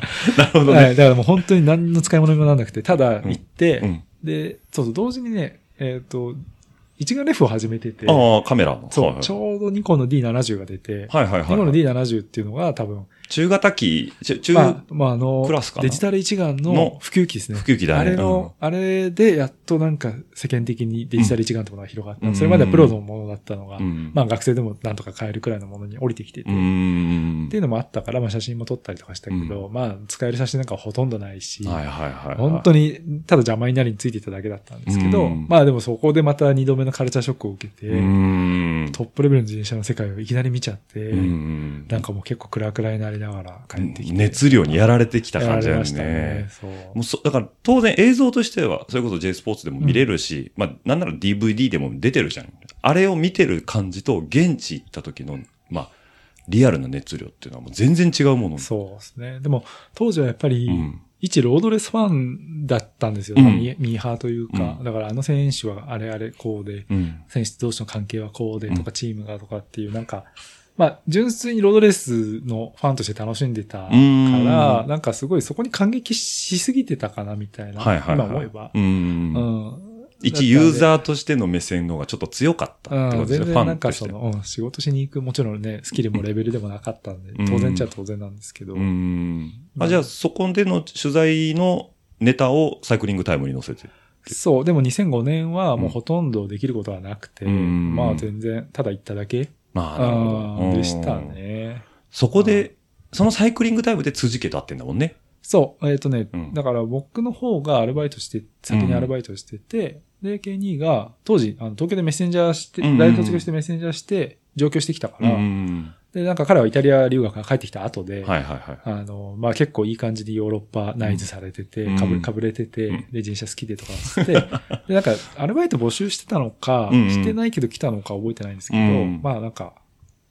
ほどね。はい。だからもう本当に何の使い物にもならなくて、ただ行って、うん。で、そうそう、同時にね、えっ、と、一眼レフを始めてて、ああ、カメラの。そう、はいちょうどニコンの D70 が出て、はいはいニコンのはい。D70 っていうのが多分、中型機、ち中、まあ、まあ、あのクラスかな？デジタル一眼のの？普及機ですね。普及機だねあれの、あれでやっとなんか世間的にデジタル一眼ってものが広がった。うんそれまではプロのものだったのが、うんまあ学生でもなんとか買えるくらいのものに降りてきてて。っていうのもあったから、まあ写真も撮ったりとかしたけど、まあ使える写真なんかはほとんどないし、はいはいはい。本当にただ邪魔になりについていただけだったんですけど、うんまあでもそこでまた二度目のカルチャーショックを受けて。トップレベルの自転車の世界をいきなり見ちゃって、うん。なんかもう結構暗々になりながら帰ってきて。熱量にやられてきた感じだよやられましたね。そう。もうそだから当然映像としては、それこそ J スポーツでも見れるし、まあなんなら DVD でも出てるじゃん。あれを見てる感じと現地行った時の、まあ、リアルな熱量っていうのはもう全然違うもの。そうですね。でも、当時はやっぱり、うん一ロードレスファンだったんですよ。うんミミーハーというか、うんだからあの選手はあれあれこうで、うん。選手同士の関係はこうでとか、うんチームがとかっていう、なんか、まあ、純粋にロードレースのファンとして楽しんでたかうんら、なんかすごいそこに感激しすぎてたかな、みたいな。はいはい、はい。今思えば。う。うんん。一ユーザーとしての目線の方がちょっと強かったってうん、ことですね、ファ全然なんンとして。かその、うん、仕事しに行く、もちろんね、スキルもレベルでもなかったんで、うん当然っちゃ当然なんですけど、うん。あ、じゃあそこでの取材のネタをサイクリングタイムに載せて。そう、でも2005年はもうほとんどできることはなくて、うんまあ全然、ただ行っただけ、まあ、なるほど。うんでしたうん。ね。そこで、そのサイクリングタイムで辻家と会ってんだもんね。そう、えっ、とね、うんだから僕の方がアルバイトして、先にアルバイトしてて、で、K2 が、当時、あの東京でメッセンジャーして、うんうん大学卒業してメッセンジャーして、上京してきたから、うん。で、なんか彼はイタリア留学から帰ってきた後で、はいはいはい。あの、まあ、結構いい感じにヨーロッパナイズされてて、うん。かぶかぶれてて、うん。で、自転車好きでとかつって、で、なんか、アルバイト募集してたのか、うんうん。してないけど来たのか覚えてないんですけど、うん。まあ、なんか、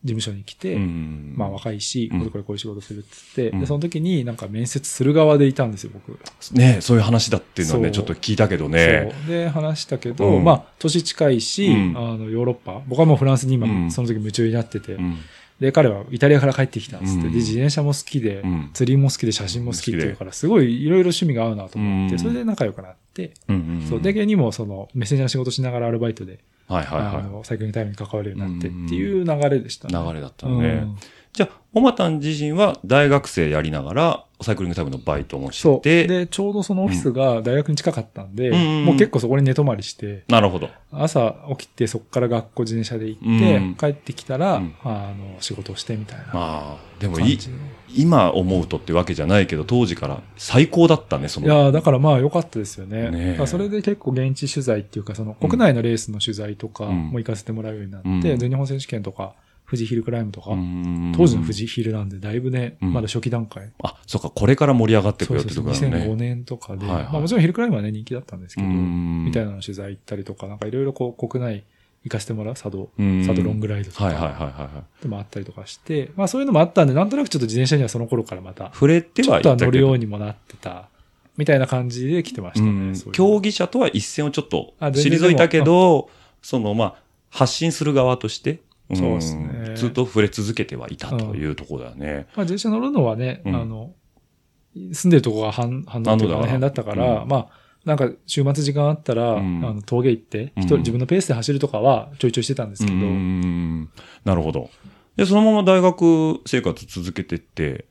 事務所に来て、うん。まあ、若いし、うん。これこれこういう仕事するって言って、うん。で、その時になんか面接する側でいたんですよ、僕。ねそういう話だっていうのはね、ちょっと聞いたけどね。で、話したけど、うん。まあ、年近いし、うん。あの、ヨーロッパ、僕はもうフランスに今、うん。その時夢中になってて、うん。で、彼はイタリアから帰ってきたんですって、うん。で、自転車も好きで、うん。釣りも好きで写真も好きっていうから、すごいいろいろ趣味が合うなと思って、うん。それで仲良くなって、うんうんそう、で、芸にもその、メッセンジャーの仕事しながらアルバイトで、はいはいはあの、サイクリングタイムに関わるようになってっていう流れでしたい。ね。流れだったのね。じゃあ、おまたん自身は大学生やりながら、サイクリングタイムのバイトもしそう。て、で、ちょうどそのオフィスが大学に近かったんで、うんうんもう結構そこに寝泊まりして、なるほど。朝起きてそこから学校自転車で行って、うん帰ってきたら、うんあの、仕事をしてみたいなまあ、でもいい今思うとってわけじゃないけど、当時から最高だったね、その。いやーだからまあ良かったですよね。ねそれで結構現地取材っていうか、その国内のレースの取材とかうんも行かせてもらうようになって、うん全日本選手権とか、富士ヒルクライムとか、うん。当時の富士ヒルなんでだいぶね、うん。まだ初期段階。あ、そっか、これから盛り上がってくそうそうそう、よってところだね。2005年とかで、はいはい。まあもちろんヒルクライムはね人気だったんですけど、うん。みたいなの取材行ったりとか、なんかいろいろこう国内行かせてもらう佐渡、うん。佐渡ロングライドとか、はいはいはいはいはい。でもあったりとかして、まあそういうのもあったんで、なんとなくちょっと自転車にはその頃からまた、触れてちょっはいたけど。とは乗るようにもなってた、みたいな感じで来てましたね。うう競技者とは一線をちょっと退いたけど、その、まあ、発信する側として、んそうですね。ずっと触れ続けてはいたというところだよね。まあ自転車乗るのはね、うん。あの、住んでるとこが半、半島との辺だったから、うん。まあ、なんか週末時間あったら、うん。あの峠行って、うん。一人自分のペースで走るとかはちょいちょいしてたんですけど、うん。なるほど。で、そのまま大学生活続けてって、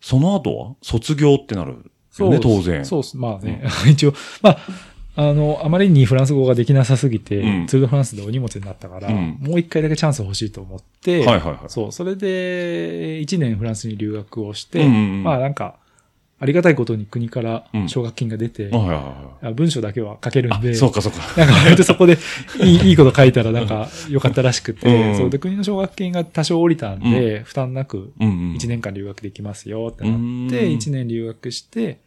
その後は卒業ってなるよね、当然。そうっす。まあね、一応、まあ、あの、あまりにフランス語ができなさすぎて、うん。ツール・ド・フランスでお荷物になったから、うん。もう一回だけチャンス欲しいと思って、はいはいはい。そう、それで、一年フランスに留学をして、うんうんうん。まあなんか、ありがたいことに国からうん。奨学金が出て、はいはいはい。あ文章だけは書けるんあで、そうかそうか。なんか割とそこで いいいいこと書いたらなんか良かったらしくて、うん。そうで国の奨学金が多少降りたんで、負担なくうん。うん。1年間留学できますよってなうん。って、1年留学して、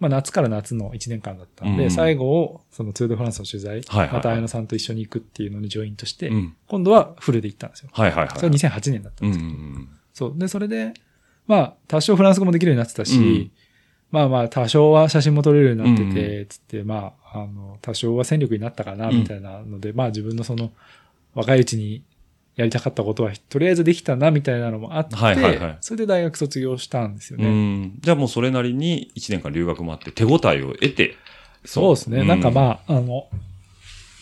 まあ夏から夏の1年間だったんで、うん最後をそのツール・ド・フランスの取材、はいはいはい。また綾野さんと一緒に行くっていうのにジョイントして、うん。今度はフルで行ったんですよ。はいはいはい。それは2008年だったんうんうですけど、ん。そう。で、それで、まあ、多少フランス語もできるようになってたし、うん。まあまあ、多少は写真も撮れるようになってうんて、つって、まあ、あの、多少は戦力になったかな、うん。みたいなので、まあ自分のその、若いうちにやりたかったことは、とりあえずできたな、みたいなのもあって、はいはいはいそれで大学卒業したんですようね。ん。じゃあもうそれなりに1年間留学もあって手応えを得て。そうですね。んなんかまあ、あの、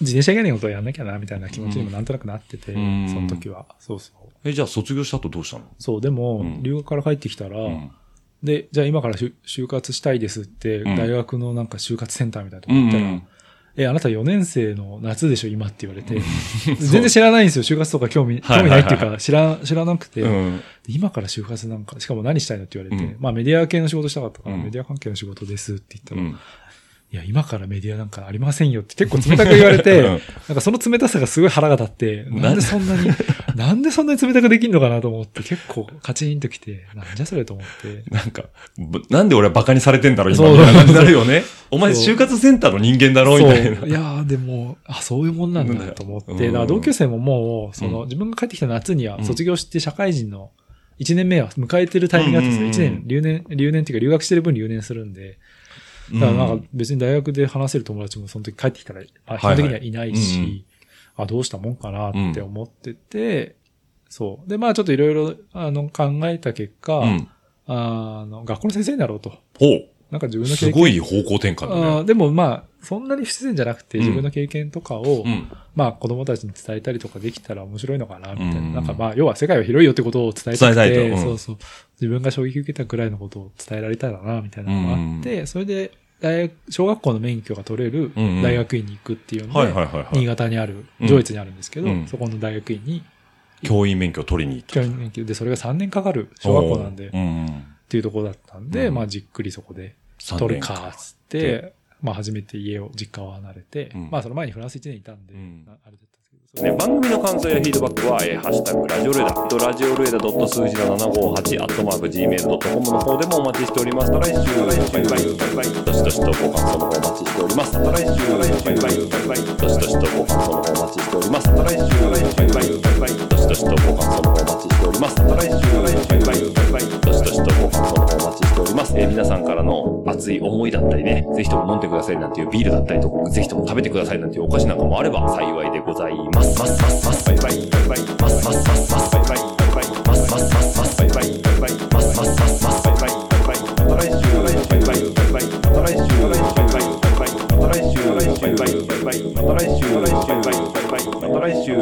自転車以外のことをやんなきゃな、みたいな気持ちにもなんとなくなってて、うんその時は。そうそう。え、じゃあ卒業した後どうしたの？そう、でも、うん留学から帰ってきたら、うんで、じゃあ今から就就活したいですって、うん大学のなんか就活センターみたいなとこ行ったら、うんえ、あなた4年生の夏でしょ今って言われて、全然知らないんですよ。就活とか興味、はい興味ないっていうか、知ら、知らなくて、うん。今から就活なんか、しかも何したいのって言われて、うんまあメディア系の仕事したかったから、うんメディア関係の仕事ですって言ったら、うん。いや、今からメディアなんかありませんよって結構冷たく言われて、うんなんかその冷たさがすごい腹が立って、ななんで？そんなに、なんでそんなに冷たくできんのかなと思って、結構カチンときて、なんじゃそれと思って。なんか、ぶなんで俺はバカにされてんだろう、今。みたいな感じになるよね。お前、就活センターの人間だろ、みたいな。いやーでも、あ、そういうもんなんだと思って、うんだから同級生ももう、その、うん自分が帰ってきた夏にはうん卒業して社会人の1年目は迎えてるタイミングだったんですよ。うんうんうん1年、留年、留年っていうか留学してる分留年するんで、だからなんか別に大学で話せる友達もその時帰ってきたら、あ基本的にはいないし、はいはいうんあ、どうしたもんかなって思ってて、そう。で、まあちょっといろいろ、あの、考えた結果、うん。あの、学校の先生になろうと。ほなんか自分う。の経験すごい方向転換だね。でもまあ、そんなに不自然じゃなくて、うん自分の経験とかを、うん。まあ子供たちに伝えたりとかできたら面白いのかな、みたいな。うんなんかまあ、要は世界は広いよってことを伝えたくて、伝えたいとうんそうそう。自分が衝撃受けたくらいのことを伝えられたらな、みたいなのがあって、それで、大学、小学校の免許が取れる大学院に行くっていうので、新潟にある、うん上越にあるんですけど、うん。そこの大学院に、教員免許を取りに行った。教員免許。で、それが3年かかる小学校なんで、っうん。ていうところだったんで、うん。まあじっくりそこで三取る年か、つって、まあ初めて家を、実家を離れて、うん。まあその前にフランス1年いたんで、うん。ああれでね、番組の感想やフィードバックは、えーハッシュタグラジオルエダ、とラジオルエダ数字の758、アットマーク Gmail.com の方でもお待ちしております。また来週、バイバイ、バイバイ、どしどしとご感想の方お待ちしております。また来週、バイバイ、バイバイ、どしどしとご感想の方お待ちしております。また来週、バイバイ、バイバイ、どしどしとご感想の方お待ちしております。来週、バイバイ、バイバイ、どしどしとご感想の方お待ちしております。えー皆さんからの熱い思いだったりね、ぜひとも飲んでくださいなんていうビールだったりとか、ぜひとも食べてくださいなんていうお菓子なんかもあれば幸いでございます。ますますますバイバイバイバイますますますますバイバイバイバイますますますますバイバイバイバイますますますますバイバイバイバイまた来週